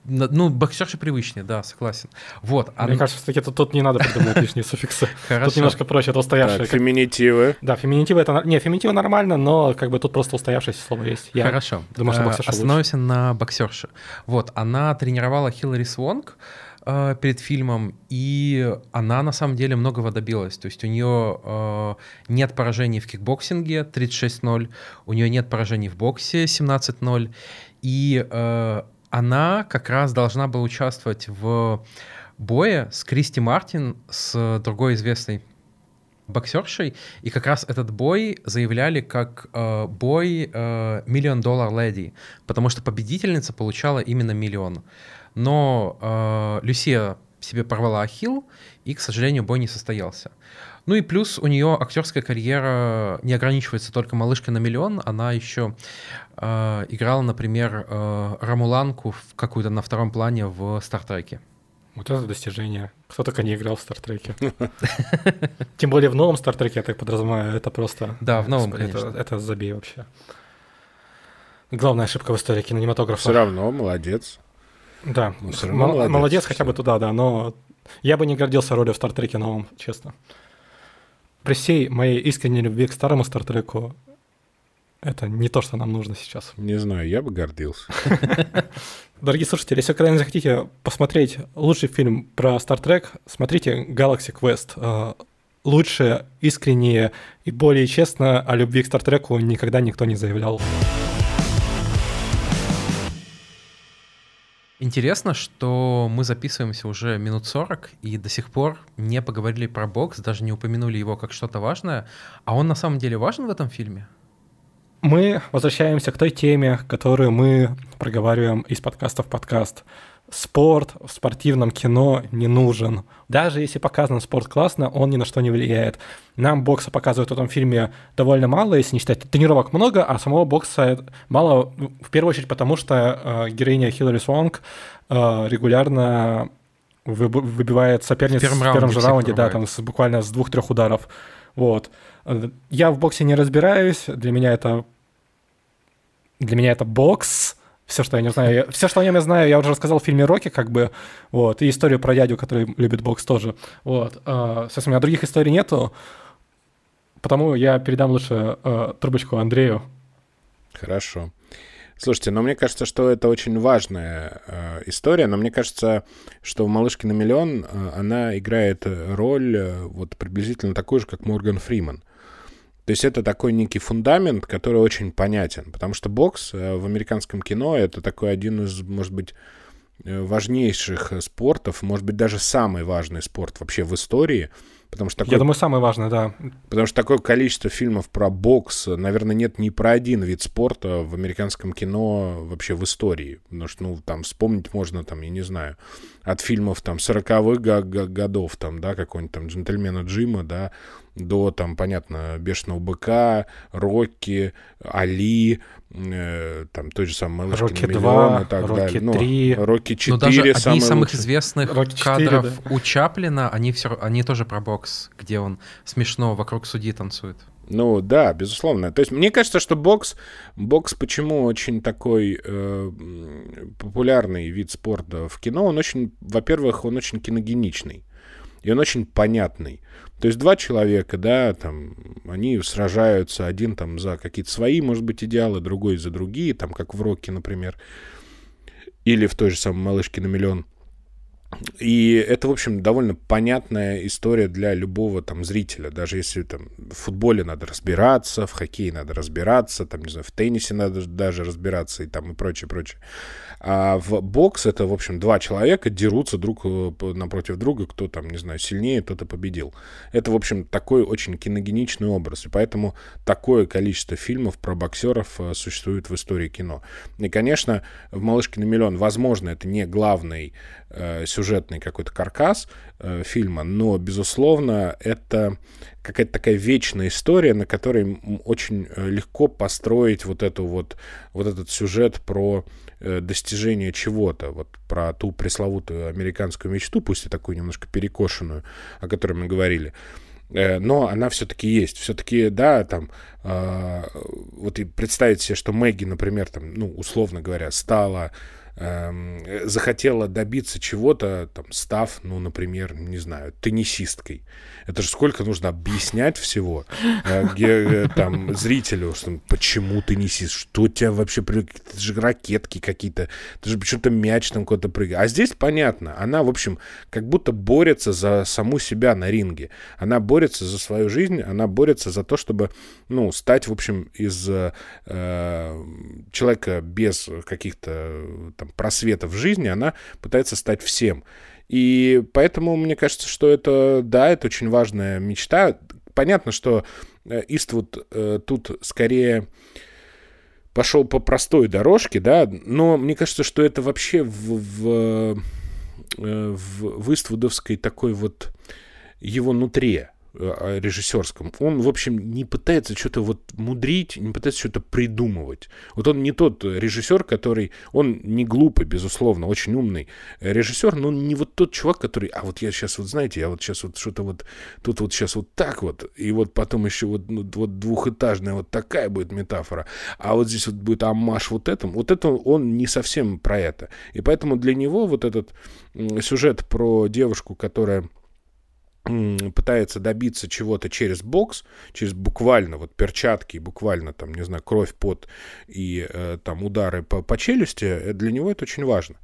Ну, боксерша привычнее, да, согласен. Вот. Мне она- кажется, все-таки тут, тут не надо придумывать лишние суффиксы. Хорошо. Тут немножко проще, это устоявшее. Так, феминитивы. Да, феминитивы это... Не, феминитивы нормально, но как бы тут просто устоявшееся слово есть. Я Хорошо. думаю, что Э, боксерша лучше. Остановимся на боксерше. Вот, она тренировала Хилари Суонк э, перед фильмом, и она на самом деле многого добилась. То есть у нее э, нет поражений в кикбоксинге 36-0, у нее нет поражений в боксе 17-0, и э, она как раз должна была участвовать в бое с Кристи Мартин, с другой известной боксершей, и как раз этот бой заявляли как э, бой миллион доллар леди, потому что победительница получала именно миллион. Но э, Люсия себе порвала ахилл, и, к сожалению, бой не состоялся. Ну и плюс у нее актерская карьера не ограничивается только «Малышкой на миллион», она еще э, играла, например, э, Рамуланку в какую-то на втором плане в «Стартреке». Вот это достижение. Кто только не играл в Стартреке. Тем более в новом Стартреке, я так подразумеваю, это просто... Да, в новом, конечно. это забей вообще. Главная ошибка в истории кинематографа. Все равно, молодец. Да, Ну, равно молодец. молодец. хотя бы туда, да, но я бы не гордился ролью в Стартреке новом, честно. При всей моей искренней любви к старому Стартреку, это не то, что нам нужно сейчас. Не знаю, я бы гордился. Дорогие слушатели, если вы когда-нибудь захотите посмотреть лучший фильм про Стартрек, смотрите Galaxy Quest. Э, Лучше, искреннее и более честно о любви к Стартреку никогда никто не заявлял. Интересно, что мы записываемся уже минут 40 и до сих пор не поговорили про бокс, даже не упомянули его как что-то важное. А он на самом деле важен в этом фильме? Мы возвращаемся к той теме, которую мы проговариваем из подкаста в подкаст. Спорт в спортивном кино не нужен. Даже если показан спорт классно, он ни на что не влияет. Нам бокса показывают в этом фильме довольно мало, если не считать тренировок много, а самого бокса мало, ну, в первую очередь потому, что э, героиня Хиллари Свонг э, регулярно выб- выбивает соперниц В первом в первом же раунде, да, там с- буквально с двух-трех ударов. Вот. Э, Я в боксе не разбираюсь, для меня это для меня это бокс. Все, что я не знаю, все, что о нем я знаю, я уже рассказал в фильме Рокки, как бы, вот, и историю про дядю, который любит бокс тоже, вот. А, у меня других историй нету, потому я передам лучше э, трубочку Андрею. Хорошо. Слушайте, но мне кажется, что это очень важная э, история, но мне кажется, что в «Малышке на миллион» э, она играет роль э, вот приблизительно такую же, как Морган Фриман. То есть это такой некий фундамент, который очень понятен, потому что бокс э, в американском кино это такой один из, может быть, э, важнейших спортов, может быть, даже самый важный спорт вообще в истории, потому что такой Я думаю, самое важное, да. Потому что такое количество фильмов про бокс, наверное, нет ни про один вид спорта в американском кино вообще в истории. Потому что, ну, там вспомнить можно, там, я не знаю, от фильмов там 40-х го- го- годов, там, да, какого-нибудь там джентльмена Джима, да, до, там, понятно, Бешеного быка, Рокки, Али, э, там, той же самой «Малышки Рокки на миллион» 2, и так Рокки далее. Ну, 3. Рокки 4 Но Ну, даже одни из самых лучший. известных Рокки 4, кадров у Чаплина, они, все, они тоже про бокс, где он смешно вокруг судьи танцует. Ну да, безусловно. То есть мне кажется, что бокс, бокс почему очень такой э, популярный вид спорта в кино, он очень, во-первых, он очень киногеничный. И он очень понятный. То есть два человека, да, там, они сражаются, один там за какие-то свои, может быть, идеалы, другой за другие, там, как в Рокке, например, или в той же самой «Малышке на миллион». И это, в общем, довольно понятная история для любого там зрителя. Даже если там в футболе надо разбираться, в хоккее надо разбираться, там, не знаю, в теннисе надо даже разбираться и там и прочее, прочее. А в бокс это, в общем, два человека дерутся друг э, напротив друга, кто там, не знаю, сильнее, тот и победил. Это, в общем, такой очень киногеничный образ. И поэтому такое количество фильмов про боксеров э, существует в истории кино. И, конечно, в «Малышке на миллион», возможно, это не главный э, сюжетный какой-то каркас э, фильма, но, безусловно, это какая-то такая вечная история, на которой очень э, легко построить вот эту вот, вот этот сюжет про достижение чего-то, вот про ту пресловутую американскую мечту, пусть и такую немножко перекошенную, о которой мы говорили. Но она все-таки есть. Все-таки, да, там, э, вот и представить себе, что Мэгги, например, там, ну, условно говоря, стала э, захотела добиться чего-то, там, став, ну, например, не знаю, теннисисткой. Это же сколько нужно объяснять всего э, э, там зрителю, что почему теннисист, что у тебя вообще, это же ракетки какие-то, это же почему-то мяч там куда-то прыгает. А здесь понятно, она, в общем, как будто борется за саму себя на ринге. Она борется за свою жизнь, она борется за то, чтобы, ну, стать, в общем, из э, э, человека без каких-то там просветов в жизни, она пытается стать всем. И поэтому мне кажется, что это, да, это очень важная мечта. Понятно, что э, Иствуд э, тут скорее пошел по простой дорожке, да, но мне кажется, что это вообще в, в, э, в Иствудовской такой вот его нутре. Э, режиссерском, он, в общем, не пытается что-то вот мудрить, не пытается что-то придумывать. Вот он не тот режиссер, который, он не глупый, безусловно, очень умный режиссер, но он не вот тот чувак, который, а вот я сейчас вот, знаете, я вот сейчас вот что-то вот, тут вот сейчас вот так вот, и вот потом еще вот, ну, вот двухэтажная вот такая будет метафора, а вот здесь вот будет амаш вот этому. Вот это он не совсем про это. И поэтому для него вот этот сюжет про девушку, которая пытается добиться чего-то через бокс, через буквально вот перчатки, буквально там, не знаю, кровь, пот и э, там удары по, по челюсти, э, для него это очень важно.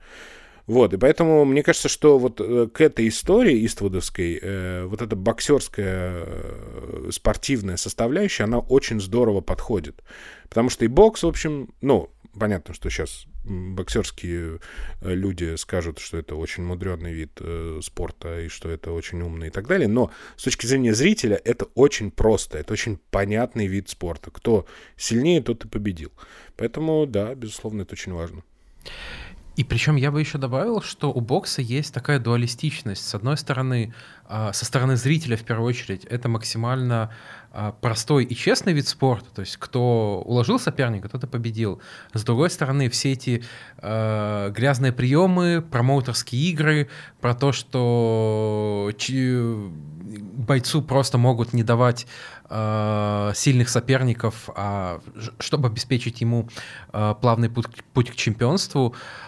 Вот, и поэтому мне кажется, что вот э, к этой истории иствудовской э, вот эта боксерская э, спортивная составляющая, она очень здорово подходит. Потому что и бокс, в общем, ну, понятно, что сейчас боксерские э, люди скажут, что это очень мудренный вид э, спорта и что это очень умный и так далее, но с точки зрения зрителя это очень просто, это очень понятный вид спорта. Кто сильнее, тот и победил. Поэтому, да, безусловно, это очень важно. И причем я бы еще добавил, что у бокса есть такая дуалистичность. С одной стороны, а, со стороны зрителя в первую очередь, это максимально а, простой и честный вид спорта, то есть кто уложил соперника, тот и победил. С другой стороны, все эти э, грязные приемы, промоутерские игры, про то, что бойцу просто могут не давать сильных соперников, а, чтобы обеспечить ему плавный путь, к чемпионству, а,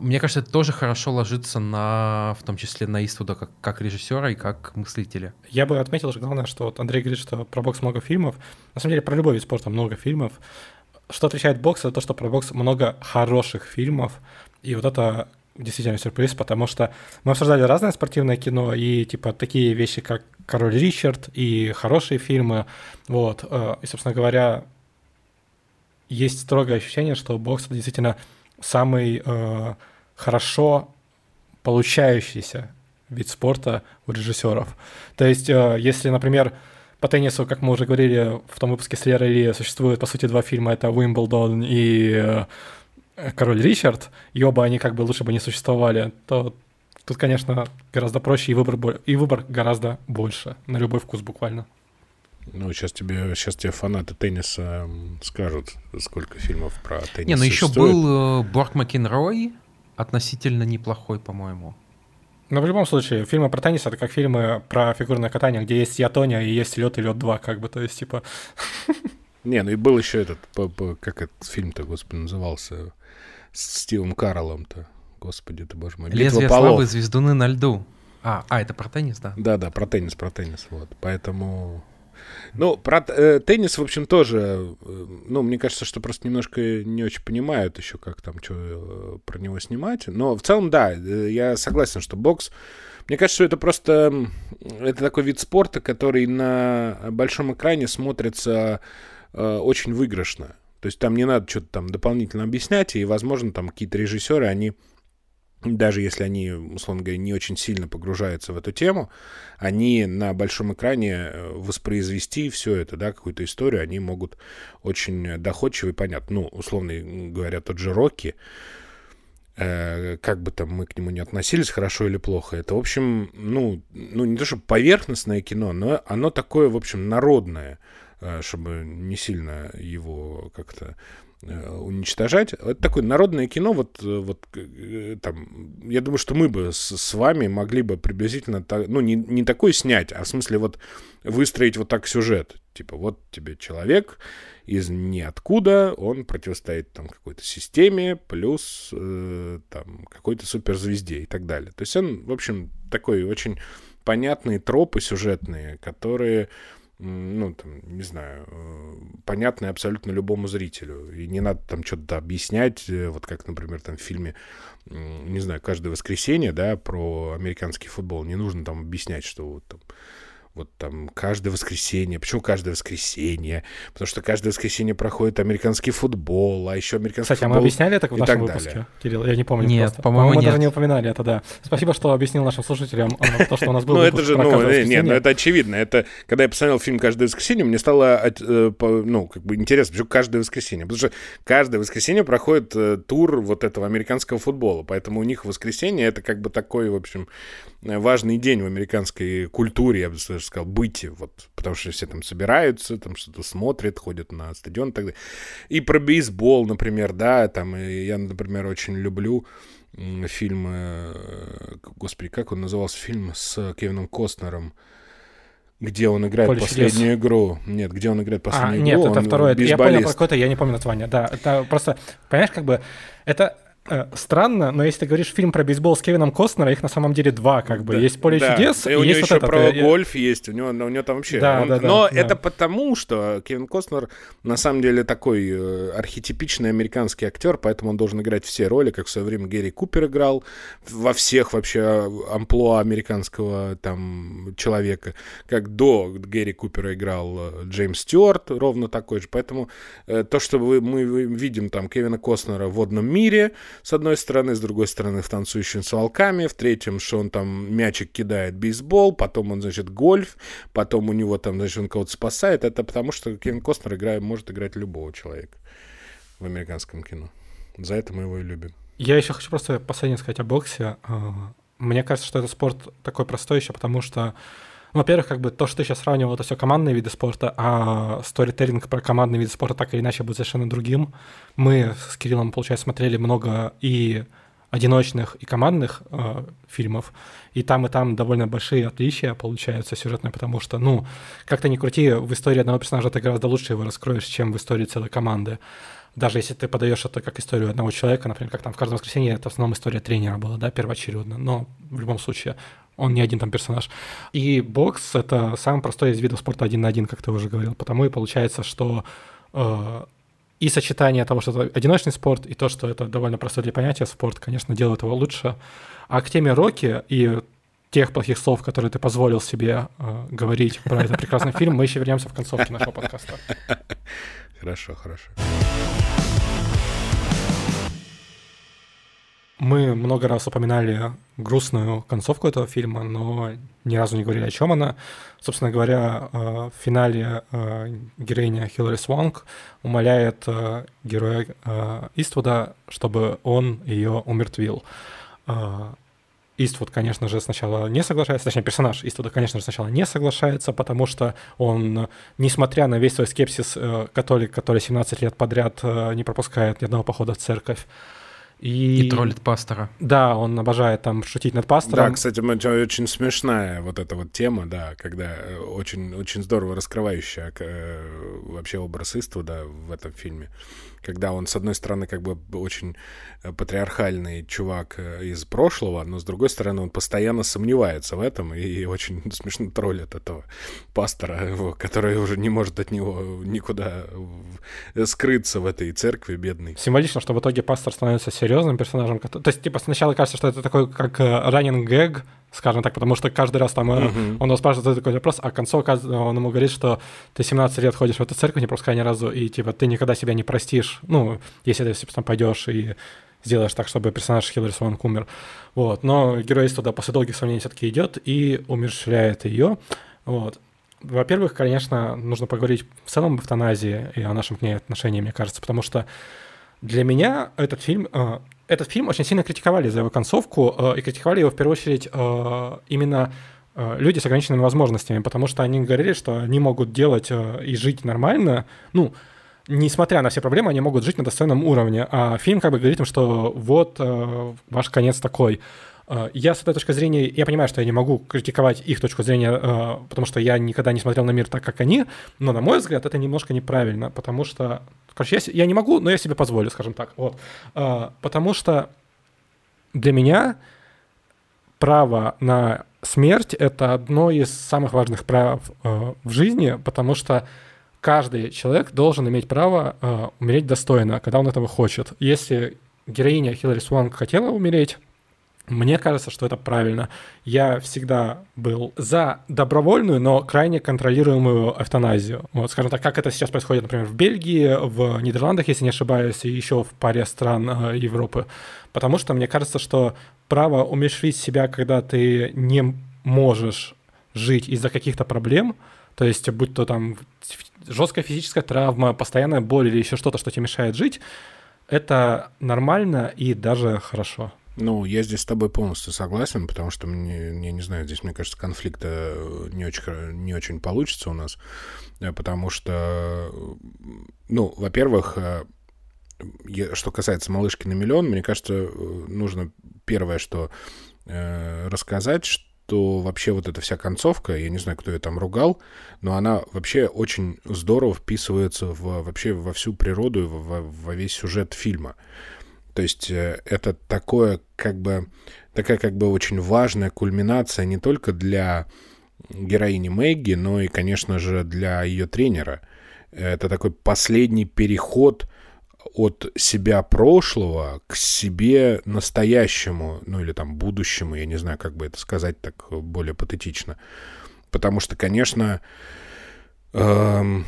мне кажется, это тоже хорошо ложится на, в том числе на Иствуда как, как режиссера и как мыслителя. Я бы отметил, что главное, что вот Андрей говорит, что про бокс много фильмов. На самом деле, про любой вид спорта много фильмов. Что отличает бокс, это то, что про бокс много хороших фильмов. И вот это действительно сюрприз, потому что мы обсуждали разное спортивное кино, и типа такие вещи, как «Король Ричард» и хорошие фильмы. Вот. Э, и, собственно говоря, есть строгое ощущение, что бокс — это действительно самый э, хорошо получающийся вид спорта у режиссеров. То есть, э, если, например, по теннису, как мы уже говорили в том выпуске с Лерой Ли, существует, по сути, два фильма, это «Уимблдон» и э, «Король Ричард», и оба они как бы лучше бы не существовали, то тут, конечно, гораздо проще, и выбор, и выбор гораздо больше, на любой вкус буквально. Ну, сейчас тебе, сейчас тебе фанаты тенниса скажут, сколько фильмов про теннис Не, ну еще был э, Борг Макенрой, относительно неплохой, по-моему. Но в любом случае, фильмы про теннис — это как фильмы про фигурное катание, где есть Ятония и есть лед и лед 2, как бы, то есть, типа... Не, ну и был еще этот, как этот фильм-то, господи, назывался, с Стивом Карлом-то. Господи ты, боже мой. Лезвие славы, звездуны на льду. А, а, это про теннис, да? Да-да, про теннис, про теннис, вот. Поэтому ну, про э, теннис, в общем, тоже, э, ну, мне кажется, что просто немножко не очень понимают еще, как там, что э, про него снимать. Но в целом, да, э, я согласен, что бокс... Мне кажется, что это просто... Это такой вид спорта, который на большом экране смотрится э, очень выигрышно. То есть там не надо что-то там дополнительно объяснять, и, возможно, там какие-то режиссеры, они даже если они, условно говоря, не очень сильно погружаются в эту тему, они на большом экране э, воспроизвести все это, да, какую-то историю, они могут очень доходчиво и понятно. Ну, условно говоря, тот же Рокки, э, как бы там мы к нему не относились, хорошо или плохо, это, в общем, ну, ну не то, что поверхностное кино, но оно такое, в общем, народное, э, чтобы не сильно его как-то уничтожать. Это такое народное кино, вот, э, вот э, там, я думаю, что мы бы с, с вами могли бы приблизительно, ну, не, не такой снять, а в смысле вот выстроить вот так сюжет. Типа, вот тебе человек из ниоткуда, он противостоит там какой-то системе, плюс э, там какой-то суперзвезде и так далее. То есть он, в общем, такой очень понятные тропы сюжетные, которые ну, там, не знаю, э, понятное абсолютно любому зрителю. И не надо там что-то объяснять, э, вот как, например, там в фильме, не знаю, каждое воскресенье, да, про американский футбол. Не нужно там объяснять, что вот там вот там каждое воскресенье. Почему каждое воскресенье? Потому что каждое воскресенье проходит американский футбол, а еще американский Кстати, футбол. а мы объясняли это в нашем выпуске, далее. Кирилл? Я не помню. Нет, по-моему, по мы даже не упоминали это, да. Спасибо, что объяснил нашим слушателям э, то, что у нас был Ну, это же, ну, э, нет, ну, это очевидно. Это, когда я посмотрел фильм «Каждое воскресенье», мне стало, э, ну, как бы интересно, почему каждое воскресенье? Потому что каждое воскресенье проходит тур вот этого американского футбола, поэтому у них воскресенье — это как бы такой, в общем, важный день в американской культуре, я бы даже даже сказал, быть, вот, потому что все там собираются, там что-то смотрят, ходят на стадион и так далее. И про бейсбол, например, да, там, и я, например, очень люблю фильм, э, господи, как он назывался, фильм с Кевином Костнером, где он играет Поле последнюю чудес. игру. Нет, где он играет а, последнюю а, игру. Нет, это второе. Я понял про какое-то, я не помню название. Да, это просто, понимаешь, как бы, это странно, но если ты говоришь фильм про бейсбол с Кевином Костнером, их на самом деле два, как бы. Да, есть поле да. чудес, и, и у него еще вот про это. гольф есть, у него, у него там вообще. Да, он, да, но да, это да. потому, что Кевин Костнер на самом деле такой э, архетипичный американский актер, поэтому он должен играть все роли, как в свое время Гэри Купер играл во всех вообще амплуа американского там человека, как до Гэри Купера играл э, Джеймс Стюарт, ровно такой же. Поэтому э, то, что вы, мы видим там Кевина Костнера в водном мире, с одной стороны, с другой стороны в «Танцующем с волками», в третьем, что он там мячик кидает бейсбол, потом он, значит, гольф, потом у него там, значит, он кого-то спасает. Это потому, что Кевин Костнер играет, может играть любого человека в американском кино. За это мы его и любим. Я еще хочу просто последнее сказать о боксе. А, мне кажется, что это спорт такой простой еще, потому что во-первых, как бы то, что ты сейчас сравнивал, это все командные виды спорта, а сторителлинг про командные виды спорта так или иначе будет совершенно другим. Мы с Кириллом, получается, смотрели много и одиночных и командных э, фильмов, и там и там довольно большие отличия получаются сюжетные, потому что, ну, как-то не крути, в истории одного персонажа ты гораздо лучше его раскроешь, чем в истории целой команды. Даже если ты подаешь это как историю одного человека, например, как там в каждом воскресенье, это в основном история тренера была, да, первоочередно, но в любом случае он не один там персонаж. И бокс — это самый простой из видов спорта один на один, как ты уже говорил. Потому и получается, что э, и сочетание того, что это одиночный спорт, и то, что это довольно простое для понятия спорт, конечно, делает его лучше. А к теме Рокки и тех плохих слов, которые ты позволил себе э, говорить про этот прекрасный фильм, мы еще вернемся в концовке нашего подкаста. Хорошо, хорошо. Мы много раз упоминали грустную концовку этого фильма, но ни разу не говорили, о чем она. Собственно говоря, э, в финале э, героиня Хиллари Свонг умоляет э, героя Иствуда, чтобы он ее умертвил. Иствуд, конечно же, сначала не соглашается, точнее, персонаж Иствуда, конечно же, сначала не соглашается, потому что он, несмотря на весь свой скепсис, католик, который 17 лет подряд не пропускает ни одного похода в церковь, и... и троллит пастора. Да, он обожает там шутить над пастором. Да, кстати, очень смешная вот эта вот тема, да, когда э, очень, очень здорово раскрывающая э, вообще образ Иствуда в этом фильме когда он, с одной стороны, как бы очень патриархальный чувак э, из прошлого, но с другой стороны, он постоянно сомневается в этом и очень смешно троллит этого пастора, который уже не может от него никуда скрыться в этой церкви бедной. Символично, что в итоге пастор становится серьезным персонажем. То есть, типа, сначала кажется, что это такой, как ранен гэг, скажем так, потому что каждый раз там uh-huh. он его спрашивает такой вопрос, а к концу он ему говорит, что ты 17 лет ходишь в эту церковь, не пропуская ни разу, и типа ты никогда себя не простишь, ну, если ты, собственно, пойдешь и сделаешь так, чтобы персонаж Хиллари Свонг умер. Вот. Но герой туда после долгих сомнений все-таки идет и умерщвляет ее. Вот. Во-первых, конечно, нужно поговорить в целом об эвтаназии и о нашем к ней отношении, мне кажется, потому что для меня этот фильм э, этот фильм очень сильно критиковали за его концовку, э, и критиковали его в первую очередь э, именно люди с ограниченными возможностями, потому что они говорили, что они могут делать и жить нормально, ну, несмотря на все проблемы, они могут жить на достойном уровне. А фильм как бы говорит им, что вот ваш конец такой. Я с этой точки зрения, я понимаю, что я не могу критиковать их точку зрения, потому что я никогда не смотрел на мир так, как они, но, на мой взгляд, это немножко неправильно, потому что Короче, я, я не могу, но я себе позволю, скажем так. Вот. А, потому что для меня право на смерть — это одно из самых важных прав э, в жизни, потому что каждый человек должен иметь право э, умереть достойно, когда он этого хочет. Если героиня Хиллари Суанг хотела умереть, мне кажется, что это правильно. Я всегда был за добровольную, но крайне контролируемую эвтаназию. Вот, скажем так, как это сейчас происходит, например, в Бельгии, в Нидерландах, если не ошибаюсь, и еще в паре стран э, Европы. Потому что мне кажется, что право умерщвить себя, когда ты не можешь жить из-за каких-то проблем, то есть будь то там жесткая физическая травма, постоянная боль или еще что-то, что тебе мешает жить, это нормально и даже хорошо. Ну, я здесь с тобой полностью согласен, потому что мне, я не знаю, здесь, мне кажется, конфликта не очень, не очень получится у нас, э, потому что, ну, во-первых, э, что касается «Малышки на миллион», мне кажется, э, нужно первое, что рассказать, что вообще вот эта вся концовка, я не знаю, кто ее там ругал, но она вообще очень здорово вписывается в, вообще во всю природу и во, во весь сюжет фильма. То есть э, это такое, как бы, такая как бы очень важная кульминация не только для героини Мэгги, но и, конечно же, для ее тренера. Это такой последний переход от себя прошлого к себе настоящему, ну или там будущему, я не знаю, как бы это сказать так более патетично. Потому что, конечно, эм,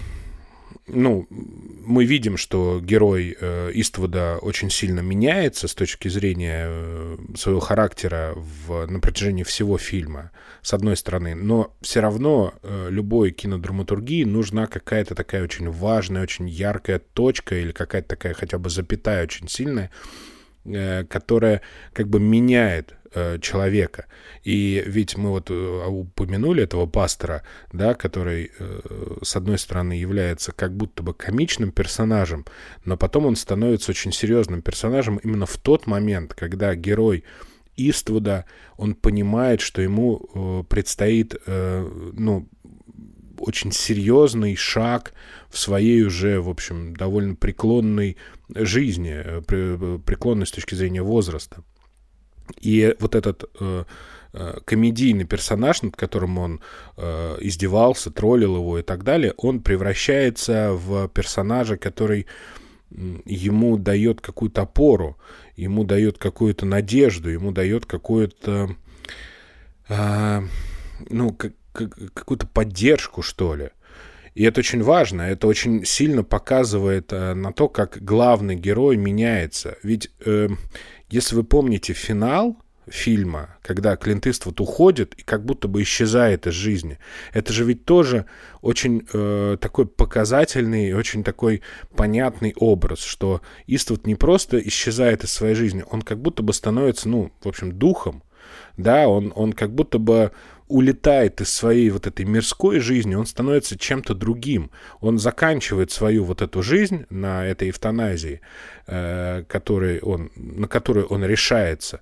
ну, мы видим, что герой э, Иствуда очень сильно меняется с точки зрения э, своего характера в, на протяжении всего фильма, с одной стороны, но все равно э, любой кинодраматургии нужна какая-то такая очень важная, очень яркая точка или какая-то такая хотя бы запятая очень сильная, э, которая как бы меняет Э, человека. И ведь мы вот э, упомянули этого пастора, да, который, э, с одной стороны, является как будто бы комичным персонажем, но потом он становится очень серьезным персонажем именно в тот момент, когда герой Иствуда, он понимает, что ему предстоит, ну, очень серьезный шаг в своей уже, в общем, довольно преклонной жизни, преклонной с точки зрения возраста. И вот этот э, э, комедийный персонаж, над которым он э, издевался, троллил его и так далее, он превращается в персонажа, который ему дает какую-то опору, ему дает какую-то надежду, ему дает какую-то, э, ну, как, какую-то поддержку, что ли. И это очень важно, это очень сильно показывает э, на то, как главный герой меняется. Ведь э, если вы помните финал фильма, когда Клинт Иствуд уходит и как будто бы исчезает из жизни, это же ведь тоже очень э, такой показательный, очень такой понятный образ, что Иствуд не просто исчезает из своей жизни, он как будто бы становится, ну, в общем, духом, да, он, он как будто бы улетает из своей вот этой мирской жизни, он становится чем-то другим. Он заканчивает свою вот эту жизнь на этой эвтаназии, э, который он, на которую он решается,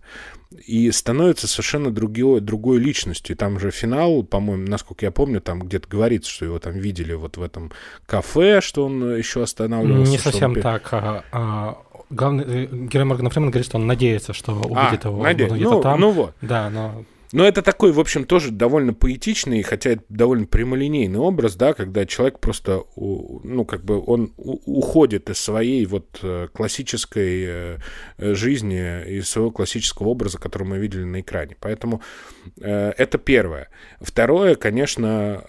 и становится совершенно другой, другой личностью. И там же финал, по-моему, насколько я помню, там где-то говорится, что его там видели вот в этом кафе, что он еще останавливался. Не совсем он... так. А, а главный э, герой Моргана Фримена говорит, что он надеется, что увидит а, его наде... ну, там. Ну вот. Да, но но это такой, в общем, тоже довольно поэтичный, хотя это довольно прямолинейный образ, да, когда человек просто, ну, как бы он уходит из своей вот э, классической э, жизни, из своего классического образа, который мы видели на экране. Поэтому э, это первое. Второе, конечно,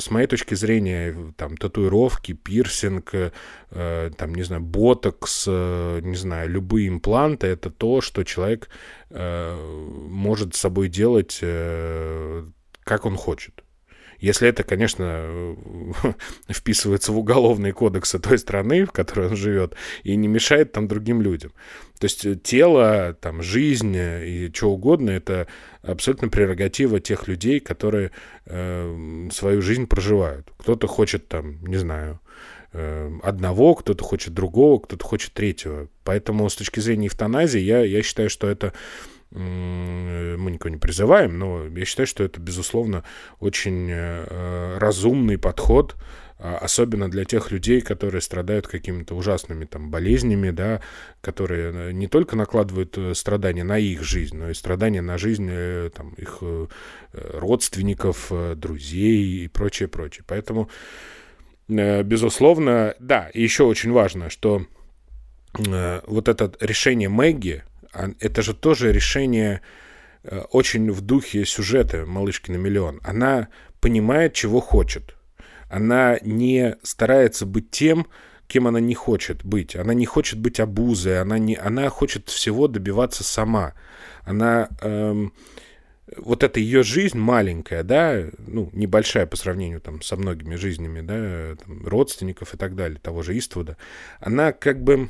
с моей точки зрения, там, татуировки, пирсинг, там, не знаю, ботокс, не знаю, любые импланты, это то, что человек может с собой делать, э, как он хочет. Если это, конечно, вписывается в уголовные кодексы той страны, в которой он живет, и не мешает там другим людям. То есть э, тело, там, жизнь и что угодно, это абсолютно прерогатива тех людей, которые э, свою жизнь проживают. Кто-то хочет, там, не знаю, э, одного, кто-то хочет другого, кто-то хочет третьего. Поэтому с точки зрения эвтаназии я, я считаю, что это мы никого не призываем, но я считаю, что это, безусловно, очень э, разумный подход, а, особенно для тех людей, которые страдают какими-то ужасными там болезнями, да, которые э, не только накладывают э, страдания на их жизнь, но и страдания на жизнь там, их родственников, друзей и прочее, прочее. Поэтому, безусловно, да, и еще очень важно, что вот это решение Мэгги, а это же тоже решение э, очень в духе сюжета «Малышки на миллион». Она понимает, чего хочет. Она не старается быть тем, кем она не хочет быть. Она не хочет быть обузой, она, не, она хочет всего добиваться сама. Она... Эм, вот эта ее жизнь маленькая, да, ну, небольшая по сравнению там со многими жизнями, да, там, родственников и так далее, того же Иствуда, она как бы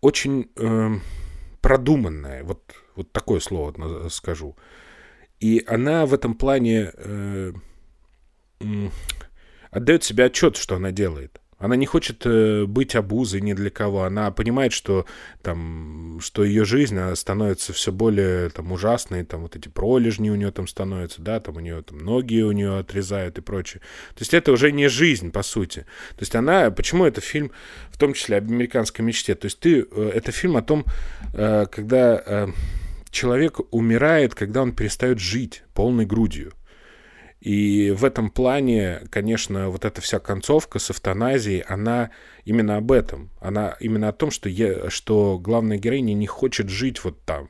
очень... Эм, продуманная, вот, вот такое слово скажу. И она в этом плане э, отдает себе отчет, что она делает. Она не хочет э, быть обузой ни для кого. Она понимает, что, там, что ее жизнь становится все более там, ужасной. Там, вот эти пролежни у нее там становятся, да, там у нее там, ноги у нее отрезают и прочее. То есть это уже не жизнь, по сути. То есть она... Почему это фильм, в том числе, об американской мечте? То есть ты... Э, это фильм о том, э, когда человек умирает, когда он перестает жить полной грудью. И в этом плане, конечно, вот эта вся концовка с эвтаназией, она именно об этом. Она именно о том, что, я, что главная героиня не хочет жить вот там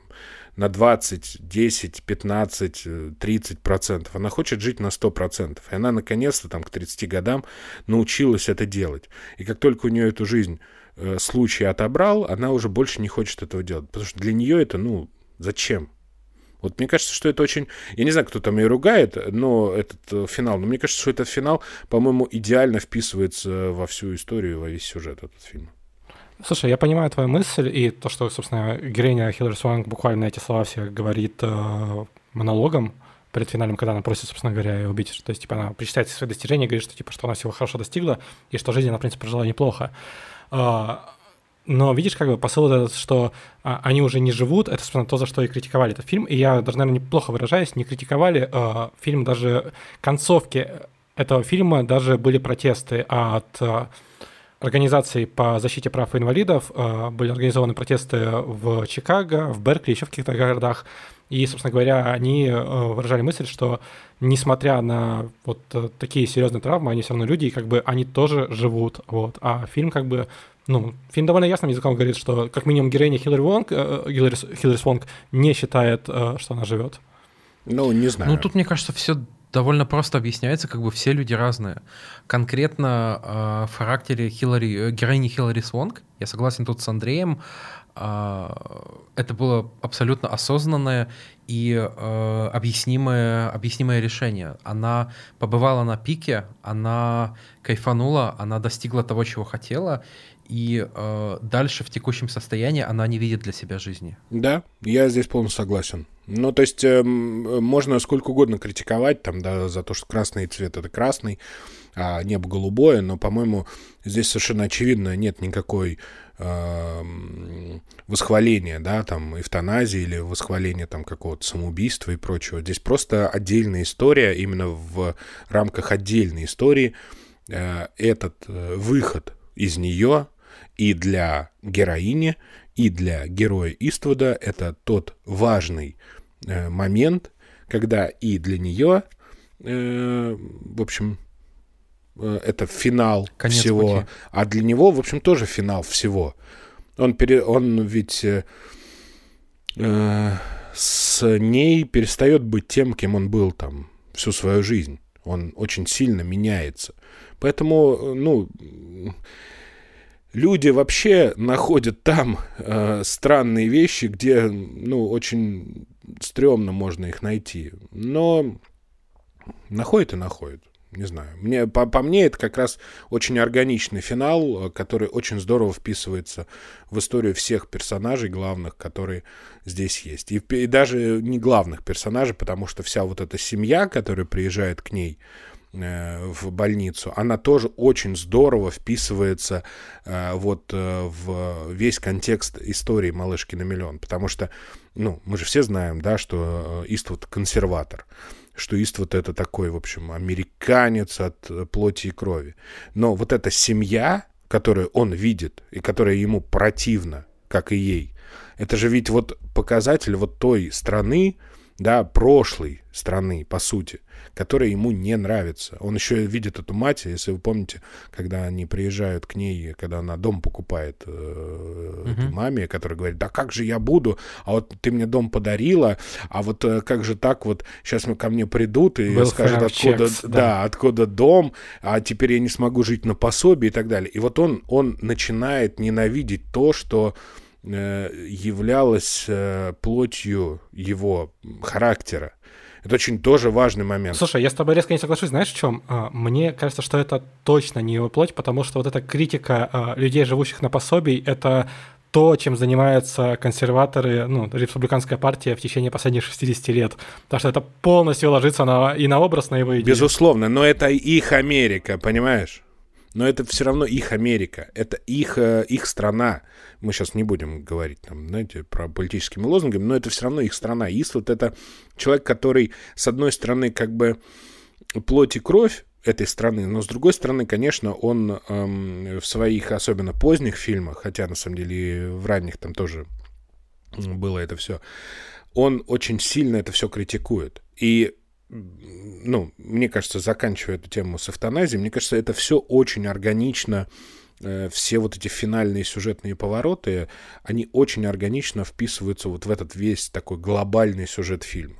на 20, 10, 15, 30 процентов. Она хочет жить на 100 процентов. И она наконец-то там к 30 годам научилась это делать. И как только у нее эту жизнь э, случай отобрал, она уже больше не хочет этого делать. Потому что для нее это, ну, зачем? Вот мне кажется, что это очень... Я не знаю, кто там ее ругает, но этот э, финал... Но мне кажется, что этот финал, по-моему, идеально вписывается во всю историю, во весь сюжет этого фильма. Слушай, я понимаю твою мысль, и то, что, собственно, героиня Хиллари Суанг буквально эти слова все говорит э, монологом перед финалем, когда она просит, собственно говоря, ее убить. То есть, типа, она причитает свои достижения, говорит, что, типа, что она всего хорошо достигла, и что жизнь она, в принципе, прожила неплохо. А, но видишь, как бы посыл этот, что а, они уже не живут, это, собственно, то, за что и критиковали этот фильм. И я даже, наверное, неплохо выражаюсь, не критиковали а, фильм даже концовки этого фильма, даже были протесты от а, организаций по защите прав инвалидов, а, были организованы протесты в Чикаго, в Беркли, еще в каких-то городах. И, собственно говоря, они выражали мысль, что несмотря на вот такие серьезные травмы, они все равно люди, и как бы они тоже живут. Вот. А фильм как бы ну, фильм довольно ясным языком говорит, что как минимум героиня Хиллари Вонг, э, Хиллари, Хиллари Свонг не считает, э, что она живет. Ну, не знаю. Ну, тут, мне кажется, все довольно просто объясняется, как бы все люди разные. Конкретно э, в характере Хиллари, э, героини Хиллари Свонг, я согласен тут с Андреем, э, это было абсолютно осознанное и э, объяснимое, объяснимое решение. Она побывала на пике, она кайфанула, она достигла того, чего хотела, и э, дальше в текущем состоянии она не видит для себя жизни. Да, я здесь полностью согласен. Ну, то есть э, можно сколько угодно критиковать там, да, за то, что красный цвет это красный, а небо голубое, но, по-моему, здесь совершенно очевидно нет никакой э, восхваления, да, там, эвтаназии или восхваления там какого-то самоубийства и прочего. Здесь просто отдельная история, именно в рамках отдельной истории э, этот э, выход из нее и для героини, и для героя Иствуда это тот важный э, момент, когда и для нее, э, в общем, э, это финал Конец всего, пути. а для него, в общем, тоже финал всего. Он, пере, он ведь э, э, с ней перестает быть тем, кем он был там всю свою жизнь. Он очень сильно меняется. Поэтому, ну, люди вообще находят там э, странные вещи, где, ну, очень стрёмно можно их найти. Но находят и находят. Не знаю. Мне, по, по мне это как раз очень органичный финал, э, который очень здорово вписывается в историю всех персонажей главных, которые здесь есть. И, и даже не главных персонажей, потому что вся вот эта семья, которая приезжает к ней, Э, в больницу, она тоже очень здорово вписывается э, вот э, в весь контекст истории «Малышки на миллион», потому что, ну, мы же все знаем, да, что Иствуд консерватор, что Иствуд это такой, в общем, американец от плоти и крови. Но вот эта семья, которую он видит и которая ему противна, как и ей, это же ведь вот показатель вот той страны, да, прошлой страны, по сути, которая ему не нравится. Он еще видит эту мать, если вы помните, когда они приезжают к ней, когда она дом покупает э, uh-huh. этой маме, которая говорит, да как же я буду, а вот ты мне дом подарила, а вот э, как же так вот, сейчас мы ко мне придут и Welfare скажут, откуда, checks, да. да, откуда дом, а теперь я не смогу жить на пособии и так далее. И вот он, он начинает ненавидеть то, что являлась э, плотью его характера. Это очень тоже важный момент. Слушай, я с тобой резко не соглашусь. Знаешь, в чем? А, мне кажется, что это точно не его плоть, потому что вот эта критика а, людей, живущих на пособии, это то, чем занимаются консерваторы, ну, республиканская партия в течение последних 60 лет. Потому что это полностью ложится на, и на образ, на его идею. Безусловно, но это их Америка, понимаешь? Но это все равно их Америка, это их, э, их страна. Мы сейчас не будем говорить, там, знаете, про политическими лозунгами, но это все равно их страна. Иствуд — это человек, который, с одной стороны, как бы плоть и кровь этой страны, но с другой стороны, конечно, он эм, в своих, особенно поздних фильмах, хотя на самом деле в ранних там тоже было это все, он очень сильно это все критикует. И ну, мне кажется, заканчивая эту тему с эвтаназией, мне кажется, это все очень органично, э, все вот эти финальные сюжетные повороты, они очень органично вписываются вот в этот весь такой глобальный сюжет фильма.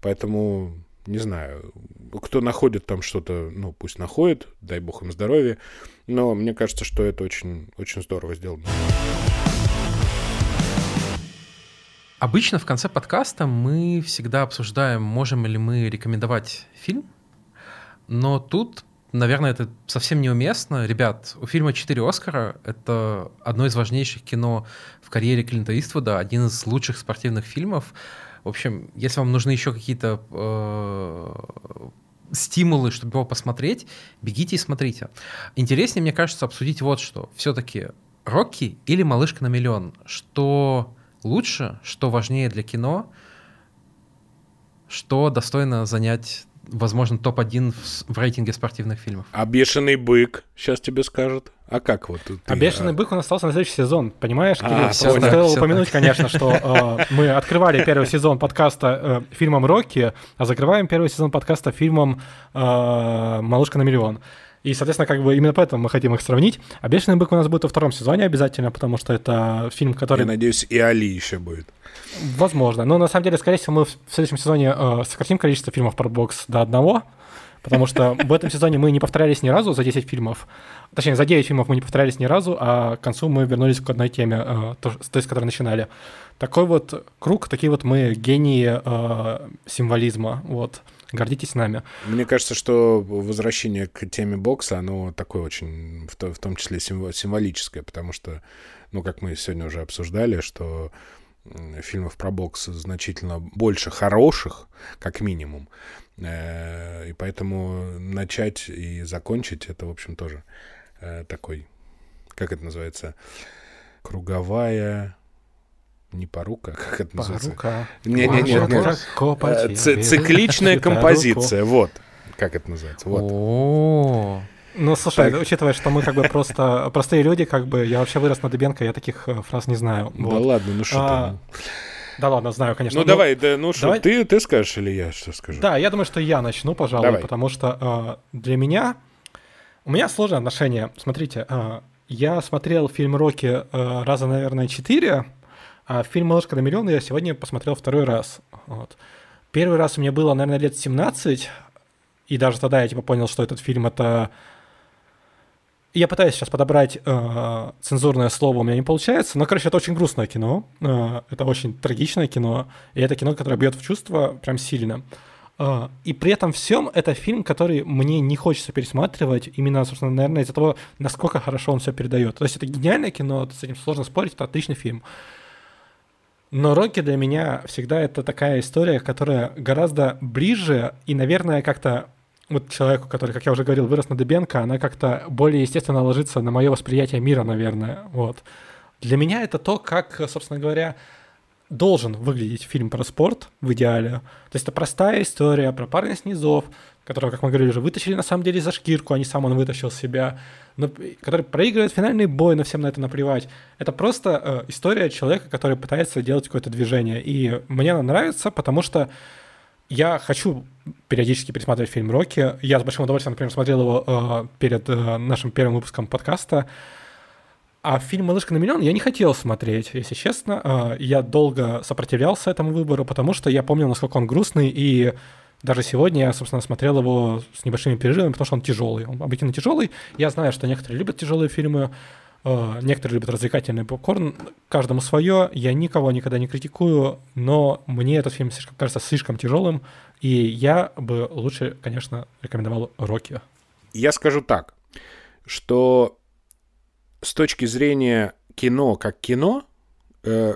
Поэтому, не знаю, кто находит там что-то, ну, пусть находит, дай бог им здоровья, но мне кажется, что это очень, очень здорово сделано. Обычно в конце подкаста мы всегда обсуждаем, можем ли мы рекомендовать фильм, но тут, наверное, это совсем неуместно. Ребят, у фильма «Четыре Оскара» — это одно из важнейших кино в карьере Клинта Иствуда, один из лучших спортивных фильмов. В общем, если вам нужны еще какие-то э, стимулы, чтобы его посмотреть, бегите и смотрите. Интереснее, мне кажется, обсудить вот что. Все-таки «Рокки» или «Малышка на миллион»? Что лучше, что важнее для кино, что достойно занять, возможно, топ-1 в, в рейтинге спортивных фильмов. А «Бешеный бык» сейчас тебе скажут. А как вот? Ты, а «Бешеный а... бык» он остался на следующий сезон, понимаешь? А, все понял, стоило все упомянуть, так. конечно, что э, мы открывали первый сезон подкаста э, фильмом «Рокки», а закрываем первый сезон подкаста фильмом э, «Малышка на миллион». И, соответственно, как бы именно поэтому мы хотим их сравнить. А «Бешеный бык» у нас будет во втором сезоне обязательно, потому что это фильм, который... Я надеюсь, и Али еще будет. Возможно. Но на самом деле, скорее всего, мы в следующем сезоне э, сократим количество фильмов про бокс до одного, потому что в этом сезоне мы не повторялись ни разу за 10 фильмов. Точнее, за 9 фильмов мы не повторялись ни разу, а к концу мы вернулись к одной теме, э, то, той, с которой начинали. Такой вот круг, такие вот мы гении э, символизма. Вот. Гордитесь нами. Мне кажется, что возвращение к теме бокса, оно такое очень, в, то, в том числе символическое, потому что, ну, как мы сегодня уже обсуждали, что фильмов про бокс значительно больше хороших, как минимум. Э, и поэтому начать и закончить это, в общем, тоже э, такой, как это называется, круговая не порука, как это называется? Порука. Не-не-не. Цикличная композиция, вот. Как это называется? Вот. Ну, слушай, так. учитывая, что мы как бы просто простые люди, как бы я вообще вырос на Дыбенко, я таких э, фраз не знаю. Да вот. ладно, ну что а, Да ладно, знаю, конечно. Ну, ну давай, да, ну что, давай... ты, ты скажешь или я что скажу? Да, я думаю, что я начну, пожалуй, давай. потому что э, для меня... У меня сложное отношение. Смотрите, э, я смотрел фильм «Рокки» э, раза, наверное, четыре, а фильм «Малышка на миллион» я сегодня посмотрел второй раз. Вот. Первый раз у меня было, наверное, лет 17, и даже тогда я типа понял, что этот фильм это... Я пытаюсь сейчас подобрать э, цензурное слово, у меня не получается, но, короче, это очень грустное кино, э, это очень трагичное кино, и это кино, которое бьет в чувство прям сильно. Э, и при этом всем это фильм, который мне не хочется пересматривать, именно, собственно, наверное, из-за того, насколько хорошо он все передает. То есть это гениальное кино, с этим сложно спорить, это отличный фильм. Но Рокки для меня всегда это такая история, которая гораздо ближе и, наверное, как-то вот человеку, который, как я уже говорил, вырос на Дебенко, она как-то более естественно ложится на мое восприятие мира, наверное. Вот. Для меня это то, как, собственно говоря, должен выглядеть фильм про спорт в идеале. То есть это простая история про парня с низов, которого, как мы говорили, уже вытащили на самом деле за шкирку, а не сам он вытащил себя, но, который проигрывает финальный бой, но всем на это наплевать. Это просто э, история человека, который пытается делать какое-то движение. И мне она нравится, потому что я хочу периодически пересматривать фильм «Рокки». Я с большим удовольствием, например, смотрел его э, перед э, нашим первым выпуском подкаста. А фильм «Малышка на миллион» я не хотел смотреть, если честно. Э, я долго сопротивлялся этому выбору, потому что я помнил, насколько он грустный, и даже сегодня я, собственно, смотрел его с небольшими переживами, потому что он тяжелый. Он объективно тяжелый. Я знаю, что некоторые любят тяжелые фильмы, э, некоторые любят развлекательный попкорн. Каждому свое. Я никого никогда не критикую, но мне этот фильм слишком, кажется слишком тяжелым, и я бы лучше, конечно, рекомендовал «Рокки». Я скажу так, что с точки зрения кино как кино, э,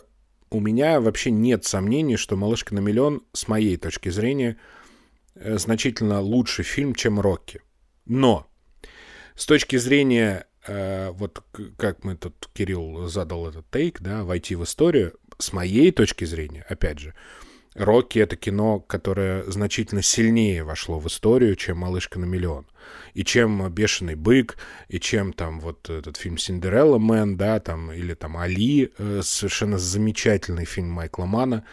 у меня вообще нет сомнений, что «Малышка на миллион» с моей точки зрения э, значительно лучше фильм, чем «Рокки». Но с точки зрения, э, вот как мы тут, Кирилл задал этот тейк, да, войти в историю, с моей точки зрения, опять же, Рокки — это кино, которое значительно сильнее вошло в историю, чем «Малышка на миллион». И чем «Бешеный бык», и чем там вот этот фильм «Синдерелла Мэн», да, там, или там «Али», э, совершенно замечательный фильм Майкла Мана,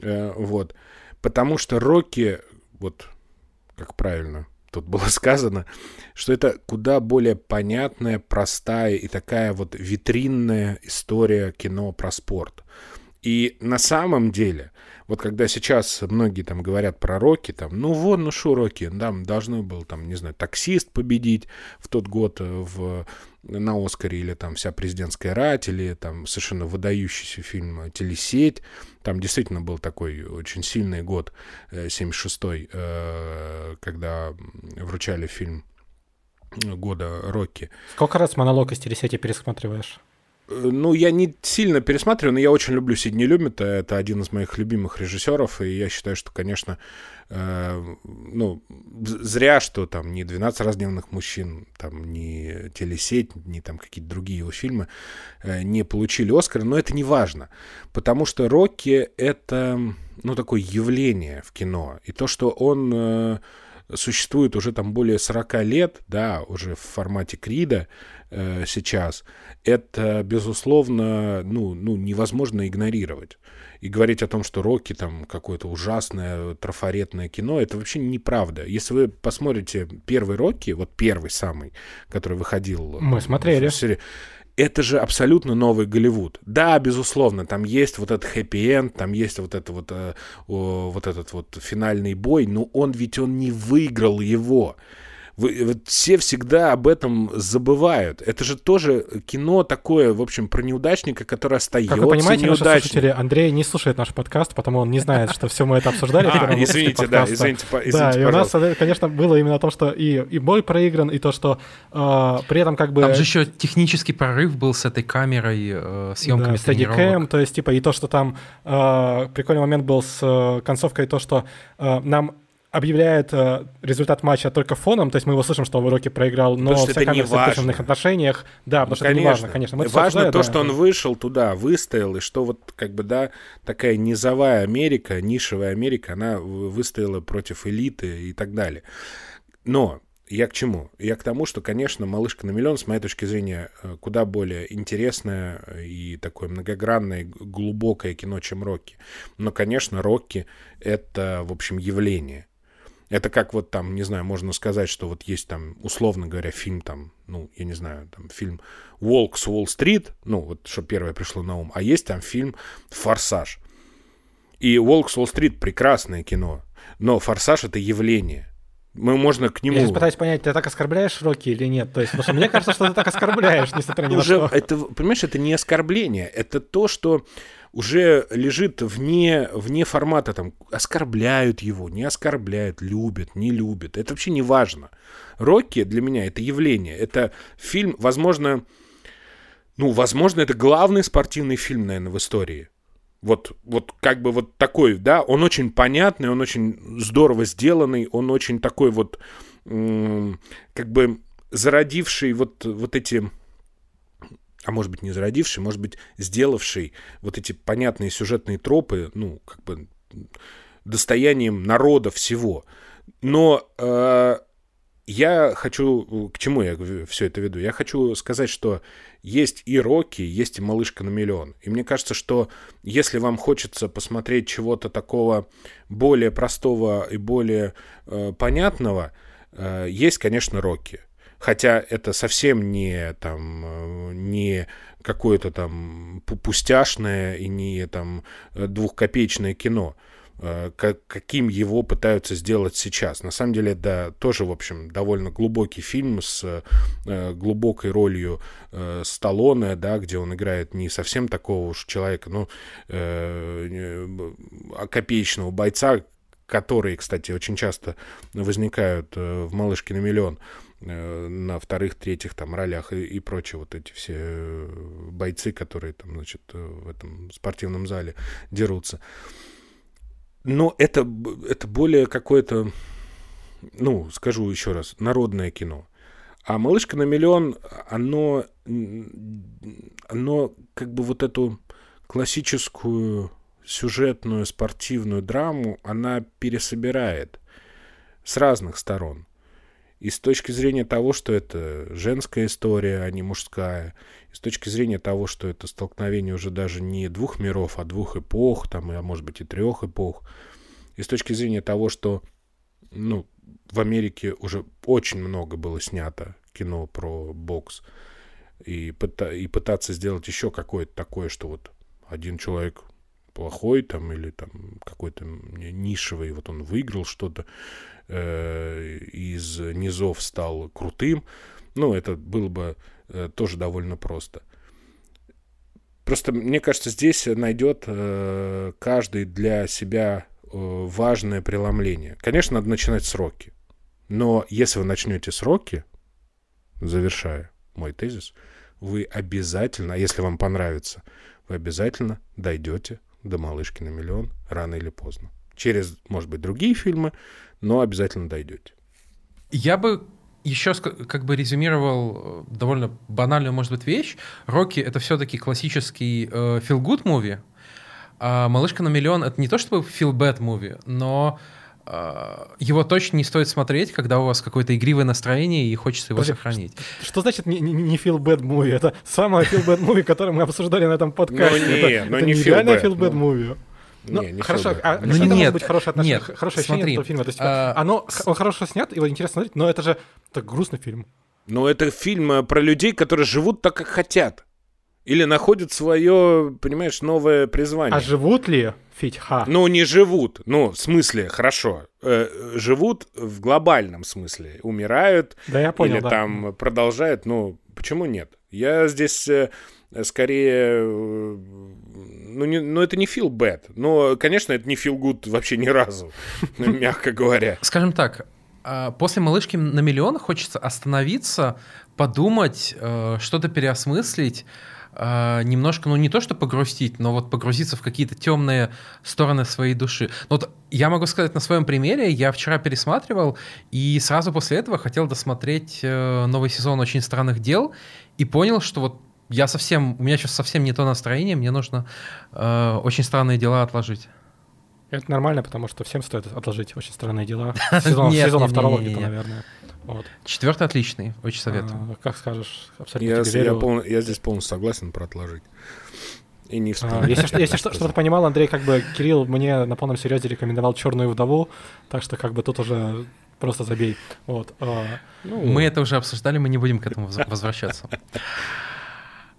э, вот. Потому что Рокки, вот как правильно тут было сказано, что это куда более понятная, простая и такая вот витринная история кино про спорт. И на самом деле вот когда сейчас многие там говорят про Рокки, там, ну вон, ну шо Рокки, там должны был, там, не знаю, таксист победить в тот год э, в, на Оскаре, или там вся президентская рать, или там совершенно выдающийся фильм «Телесеть». Там действительно был такой очень сильный год, 76-й, э, э, когда вручали фильм года Рокки. Сколько раз монолог из телесети пересматриваешь? Ну, я не сильно пересматриваю, но я очень люблю Сидни Люмита. Это один из моих любимых режиссеров, и я считаю, что, конечно, э, ну, зря, что там не «12 раздневных мужчин», там не «Телесеть», не там какие-то другие его фильмы э, не получили Оскар, но это не важно, потому что «Рокки» — это, ну, такое явление в кино, и то, что он... Э, существует уже там более 40 лет, да, уже в формате Крида э, сейчас, это, безусловно, ну, ну, невозможно игнорировать. И говорить о том, что Рокки там какое-то ужасное трафаретное кино, это вообще неправда. Если вы посмотрите первый Рокки, вот первый самый, который выходил... Мы смотрели. В серии, это же абсолютно новый Голливуд. Да, безусловно, там есть вот этот хэппи-энд, там есть вот, это вот, э, вот этот вот финальный бой, но он ведь он не выиграл его. Вы, вот все всегда об этом забывают. Это же тоже кино такое, в общем, про неудачника, который остается Как вы понимаете, наши слушатели, Андрей не слушает наш подкаст, потому он не знает, что все мы это обсуждали. А, извините, да, извините, Да, и у нас, конечно, было именно то, что и, и бой проигран, и то, что э, при этом как бы... Там же еще технический прорыв был с этой камерой, э, съемками да, тренировок. то есть, типа, и то, что там э, прикольный момент был с э, концовкой, то, что э, нам объявляет э, результат матча только фоном, то есть мы его слышим, что в уроке проиграл, но потому вся камера в отношениях, да, потому ну, что конечно. это не важно, конечно. Мы важно то, да. что он вышел туда, выстоял, и что вот как бы, да, такая низовая Америка, нишевая Америка, она выстояла против элиты и так далее. Но я к чему? Я к тому, что, конечно, «Малышка на миллион», с моей точки зрения, э, куда более интересное и такое многогранное, глубокое кино, чем «Рокки». Но, конечно, «Рокки» — это, в общем, явление. Это как вот там, не знаю, можно сказать, что вот есть там, условно говоря, фильм там, ну, я не знаю, там фильм «Волк с Уолл-стрит», ну, вот что первое пришло на ум, а есть там фильм «Форсаж». И «Волк с Уолл-стрит» — прекрасное кино, но «Форсаж» — это явление. Мы можно к нему... Я пытаюсь понять, ты так оскорбляешь Рокки или нет? То есть, потому что мне кажется, что ты так оскорбляешь, несмотря ни на что. Понимаешь, это не оскорбление, это то, что уже лежит вне, вне формата, там, оскорбляют его, не оскорбляют, любят, не любят. Это вообще не важно. Рокки для меня это явление. Это фильм, возможно, ну, возможно, это главный спортивный фильм, наверное, в истории. Вот, вот как бы вот такой, да, он очень понятный, он очень здорово сделанный, он очень такой вот, как бы зародивший вот, вот эти а может быть не зародивший, может быть сделавший вот эти понятные сюжетные тропы, ну, как бы достоянием народа всего. Но э, я хочу, к чему я все это веду? Я хочу сказать, что есть и Рокки, есть и Малышка на миллион. И мне кажется, что если вам хочется посмотреть чего-то такого более простого и более э, понятного, э, есть, конечно, Рокки. Хотя это совсем не, там, э, не какое-то там пустяшное и не там двухкопеечное кино, э, каким его пытаются сделать сейчас. На самом деле это тоже, в общем, довольно глубокий фильм с э, глубокой ролью Сталлоне, да, где он играет не совсем такого уж человека, ну, копеечного бойца, которые, кстати, очень часто возникают э, в «Малышке на миллион», э, на вторых, третьих там ролях и, и прочее, вот эти все э, бойцы, которые там, значит, в этом спортивном зале дерутся. Но это, это более какое-то, ну, скажу еще раз, народное кино. А «Малышка на миллион», оно, оно как бы вот эту классическую сюжетную спортивную драму она пересобирает с разных сторон. И с точки зрения того, что это женская история, а не мужская, и с точки зрения того, что это столкновение уже даже не двух миров, а двух эпох, там, а может быть и трех эпох, и с точки зрения того, что ну, в Америке уже очень много было снято кино про бокс, и, пыта- и пытаться сделать еще какое-то такое, что вот один человек плохой там или там какой-то нишевый, вот он выиграл что-то э, из низов стал крутым, ну, это было бы э, тоже довольно просто. Просто, мне кажется, здесь найдет э, каждый для себя э, важное преломление. Конечно, надо начинать с роки. Но если вы начнете с роки, завершая мой тезис, вы обязательно, если вам понравится, вы обязательно дойдете до «Малышки на миллион» рано или поздно. Через, может быть, другие фильмы, но обязательно дойдете. Я бы еще как бы резюмировал э, довольно банальную, может быть, вещь. «Рокки» — это все-таки классический э, feel-good movie, а «Малышка на миллион» — это не то чтобы feel-bad movie, но его точно не стоит смотреть, когда у вас какое-то игривое настроение и хочется его Подожди, сохранить. Что, что значит не, не, не feel bad movie? Это самое feel bad movie, которое мы обсуждали на этом подкасте. Ну, не, это, ну, это не нереально feel bad ну. movie. Ну, не, не хорошо, а ну, нет, может быть хорошее отношение, нет, хорошее ощущение смотри, этого фильма? То есть, а, оно, он хорошо снят, его интересно смотреть, но это же так грустный фильм. Ну, это фильм э, про людей, которые живут так, как хотят. Или находят свое, понимаешь, новое призвание. А живут ли? Фитьха. Ну, не живут. Ну, в смысле, хорошо. Э, живут в глобальном смысле. Умирают. Да, я понял, Или да. там продолжают. Ну, почему нет? Я здесь э, скорее... Э, ну, не, ну, это не feel bad. Но, конечно, это не feel good вообще ни разу, мягко говоря. Скажем так, а, после «Малышки на миллион» хочется остановиться, подумать, э, что-то переосмыслить, э, немножко, ну не то что погрустить, но вот погрузиться в какие-то темные стороны своей души. Ну, вот я могу сказать на своем примере, я вчера пересматривал и сразу после этого хотел досмотреть э, новый сезон «Очень странных дел» и понял, что вот я совсем, у меня сейчас совсем не то настроение, мне нужно э, «Очень странные дела» отложить. Это нормально, потому что всем стоит отложить очень странные дела. Сезон, сезона второго где-то, наверное. Вот. Четвертый отличный, очень советую. А, как скажешь, абсолютно я, я, пол, я здесь полностью согласен про отложить. И не а, Если, если что-то понимал, Андрей, как бы Кирилл мне на полном серьезе рекомендовал черную вдову, так что как бы тут уже просто забей. Вот. А, ну, мы это уже обсуждали, мы не будем к этому возвращаться.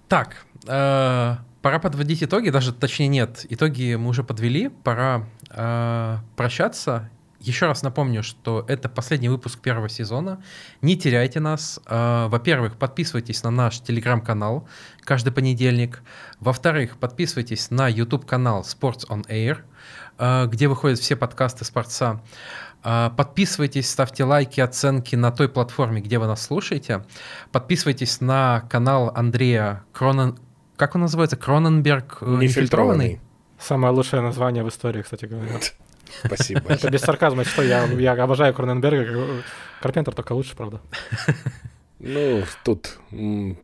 Так, э, пора подводить итоги, даже точнее нет, итоги мы уже подвели, пора э, прощаться еще раз напомню, что это последний выпуск первого сезона. Не теряйте нас. А, во-первых, подписывайтесь на наш телеграм-канал каждый понедельник. Во-вторых, подписывайтесь на YouTube-канал Sports on Air, а, где выходят все подкасты спорца. А, подписывайтесь, ставьте лайки, оценки на той платформе, где вы нас слушаете. Подписывайтесь на канал Андрея Кронен... Как он называется? Кроненберг э, Нефильтрованный. Самое лучшее название в истории, кстати говоря. Спасибо Это без сарказма, что я, я обожаю Кроненберга. Карпентер только лучше, правда. Ну, тут мы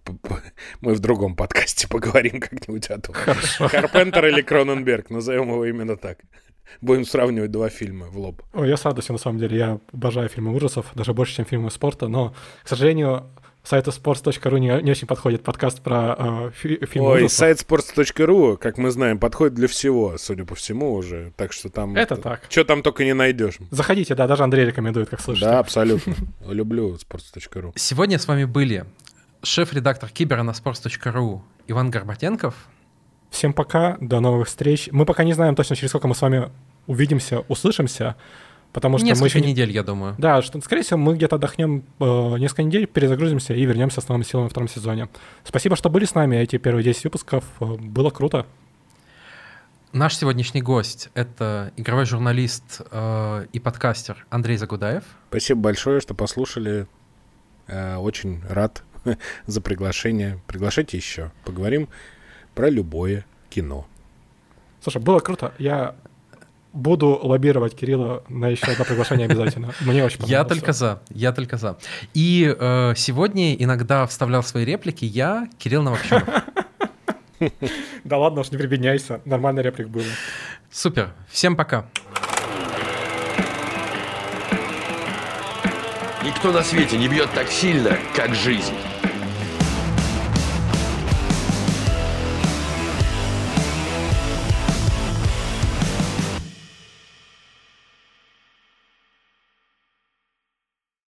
в другом подкасте поговорим как-нибудь о том. Хорошо. Карпентер или Кроненберг, назовем его именно так. Будем сравнивать два фильма в лоб. Ой, я с радостью, на самом деле. Я обожаю фильмы ужасов, даже больше, чем фильмы спорта. Но, к сожалению, сайту sports.ru не, не очень подходит подкаст про э, фи, фильмы Ой, ужасов. сайт sports.ru, как мы знаем, подходит для всего, судя по всему уже. Так что там... Это так. Что там только не найдешь. Заходите, да, даже Андрей рекомендует, как слышите. Да, абсолютно. Люблю sports.ru. Сегодня с вами были шеф-редактор Кибера на sports.ru Иван Горбатенков. Всем пока, до новых встреч. Мы пока не знаем точно, через сколько мы с вами увидимся, услышимся. Потому что несколько мы еще недель, я думаю. Да, что, скорее всего, мы где-то отдохнем э, несколько недель, перезагрузимся и вернемся с новыми силами во втором сезоне. Спасибо, что были с нами эти первые 10 выпусков. Э, было круто. Наш сегодняшний гость — это игровой журналист э, и подкастер Андрей Загудаев. Спасибо большое, что послушали. Э, очень рад за приглашение. Приглашайте еще. Поговорим про любое кино. Слушай, было круто. Я буду лоббировать Кирилла на еще одно приглашение обязательно. Мне очень понравилось. Я только за, я только за. И э, сегодня иногда вставлял свои реплики я, Кирилл Новокченов. Да ладно уж, не прибедняйся. Нормальный реплик был. Супер. Всем пока. Никто на свете не бьет так сильно, как жизнь.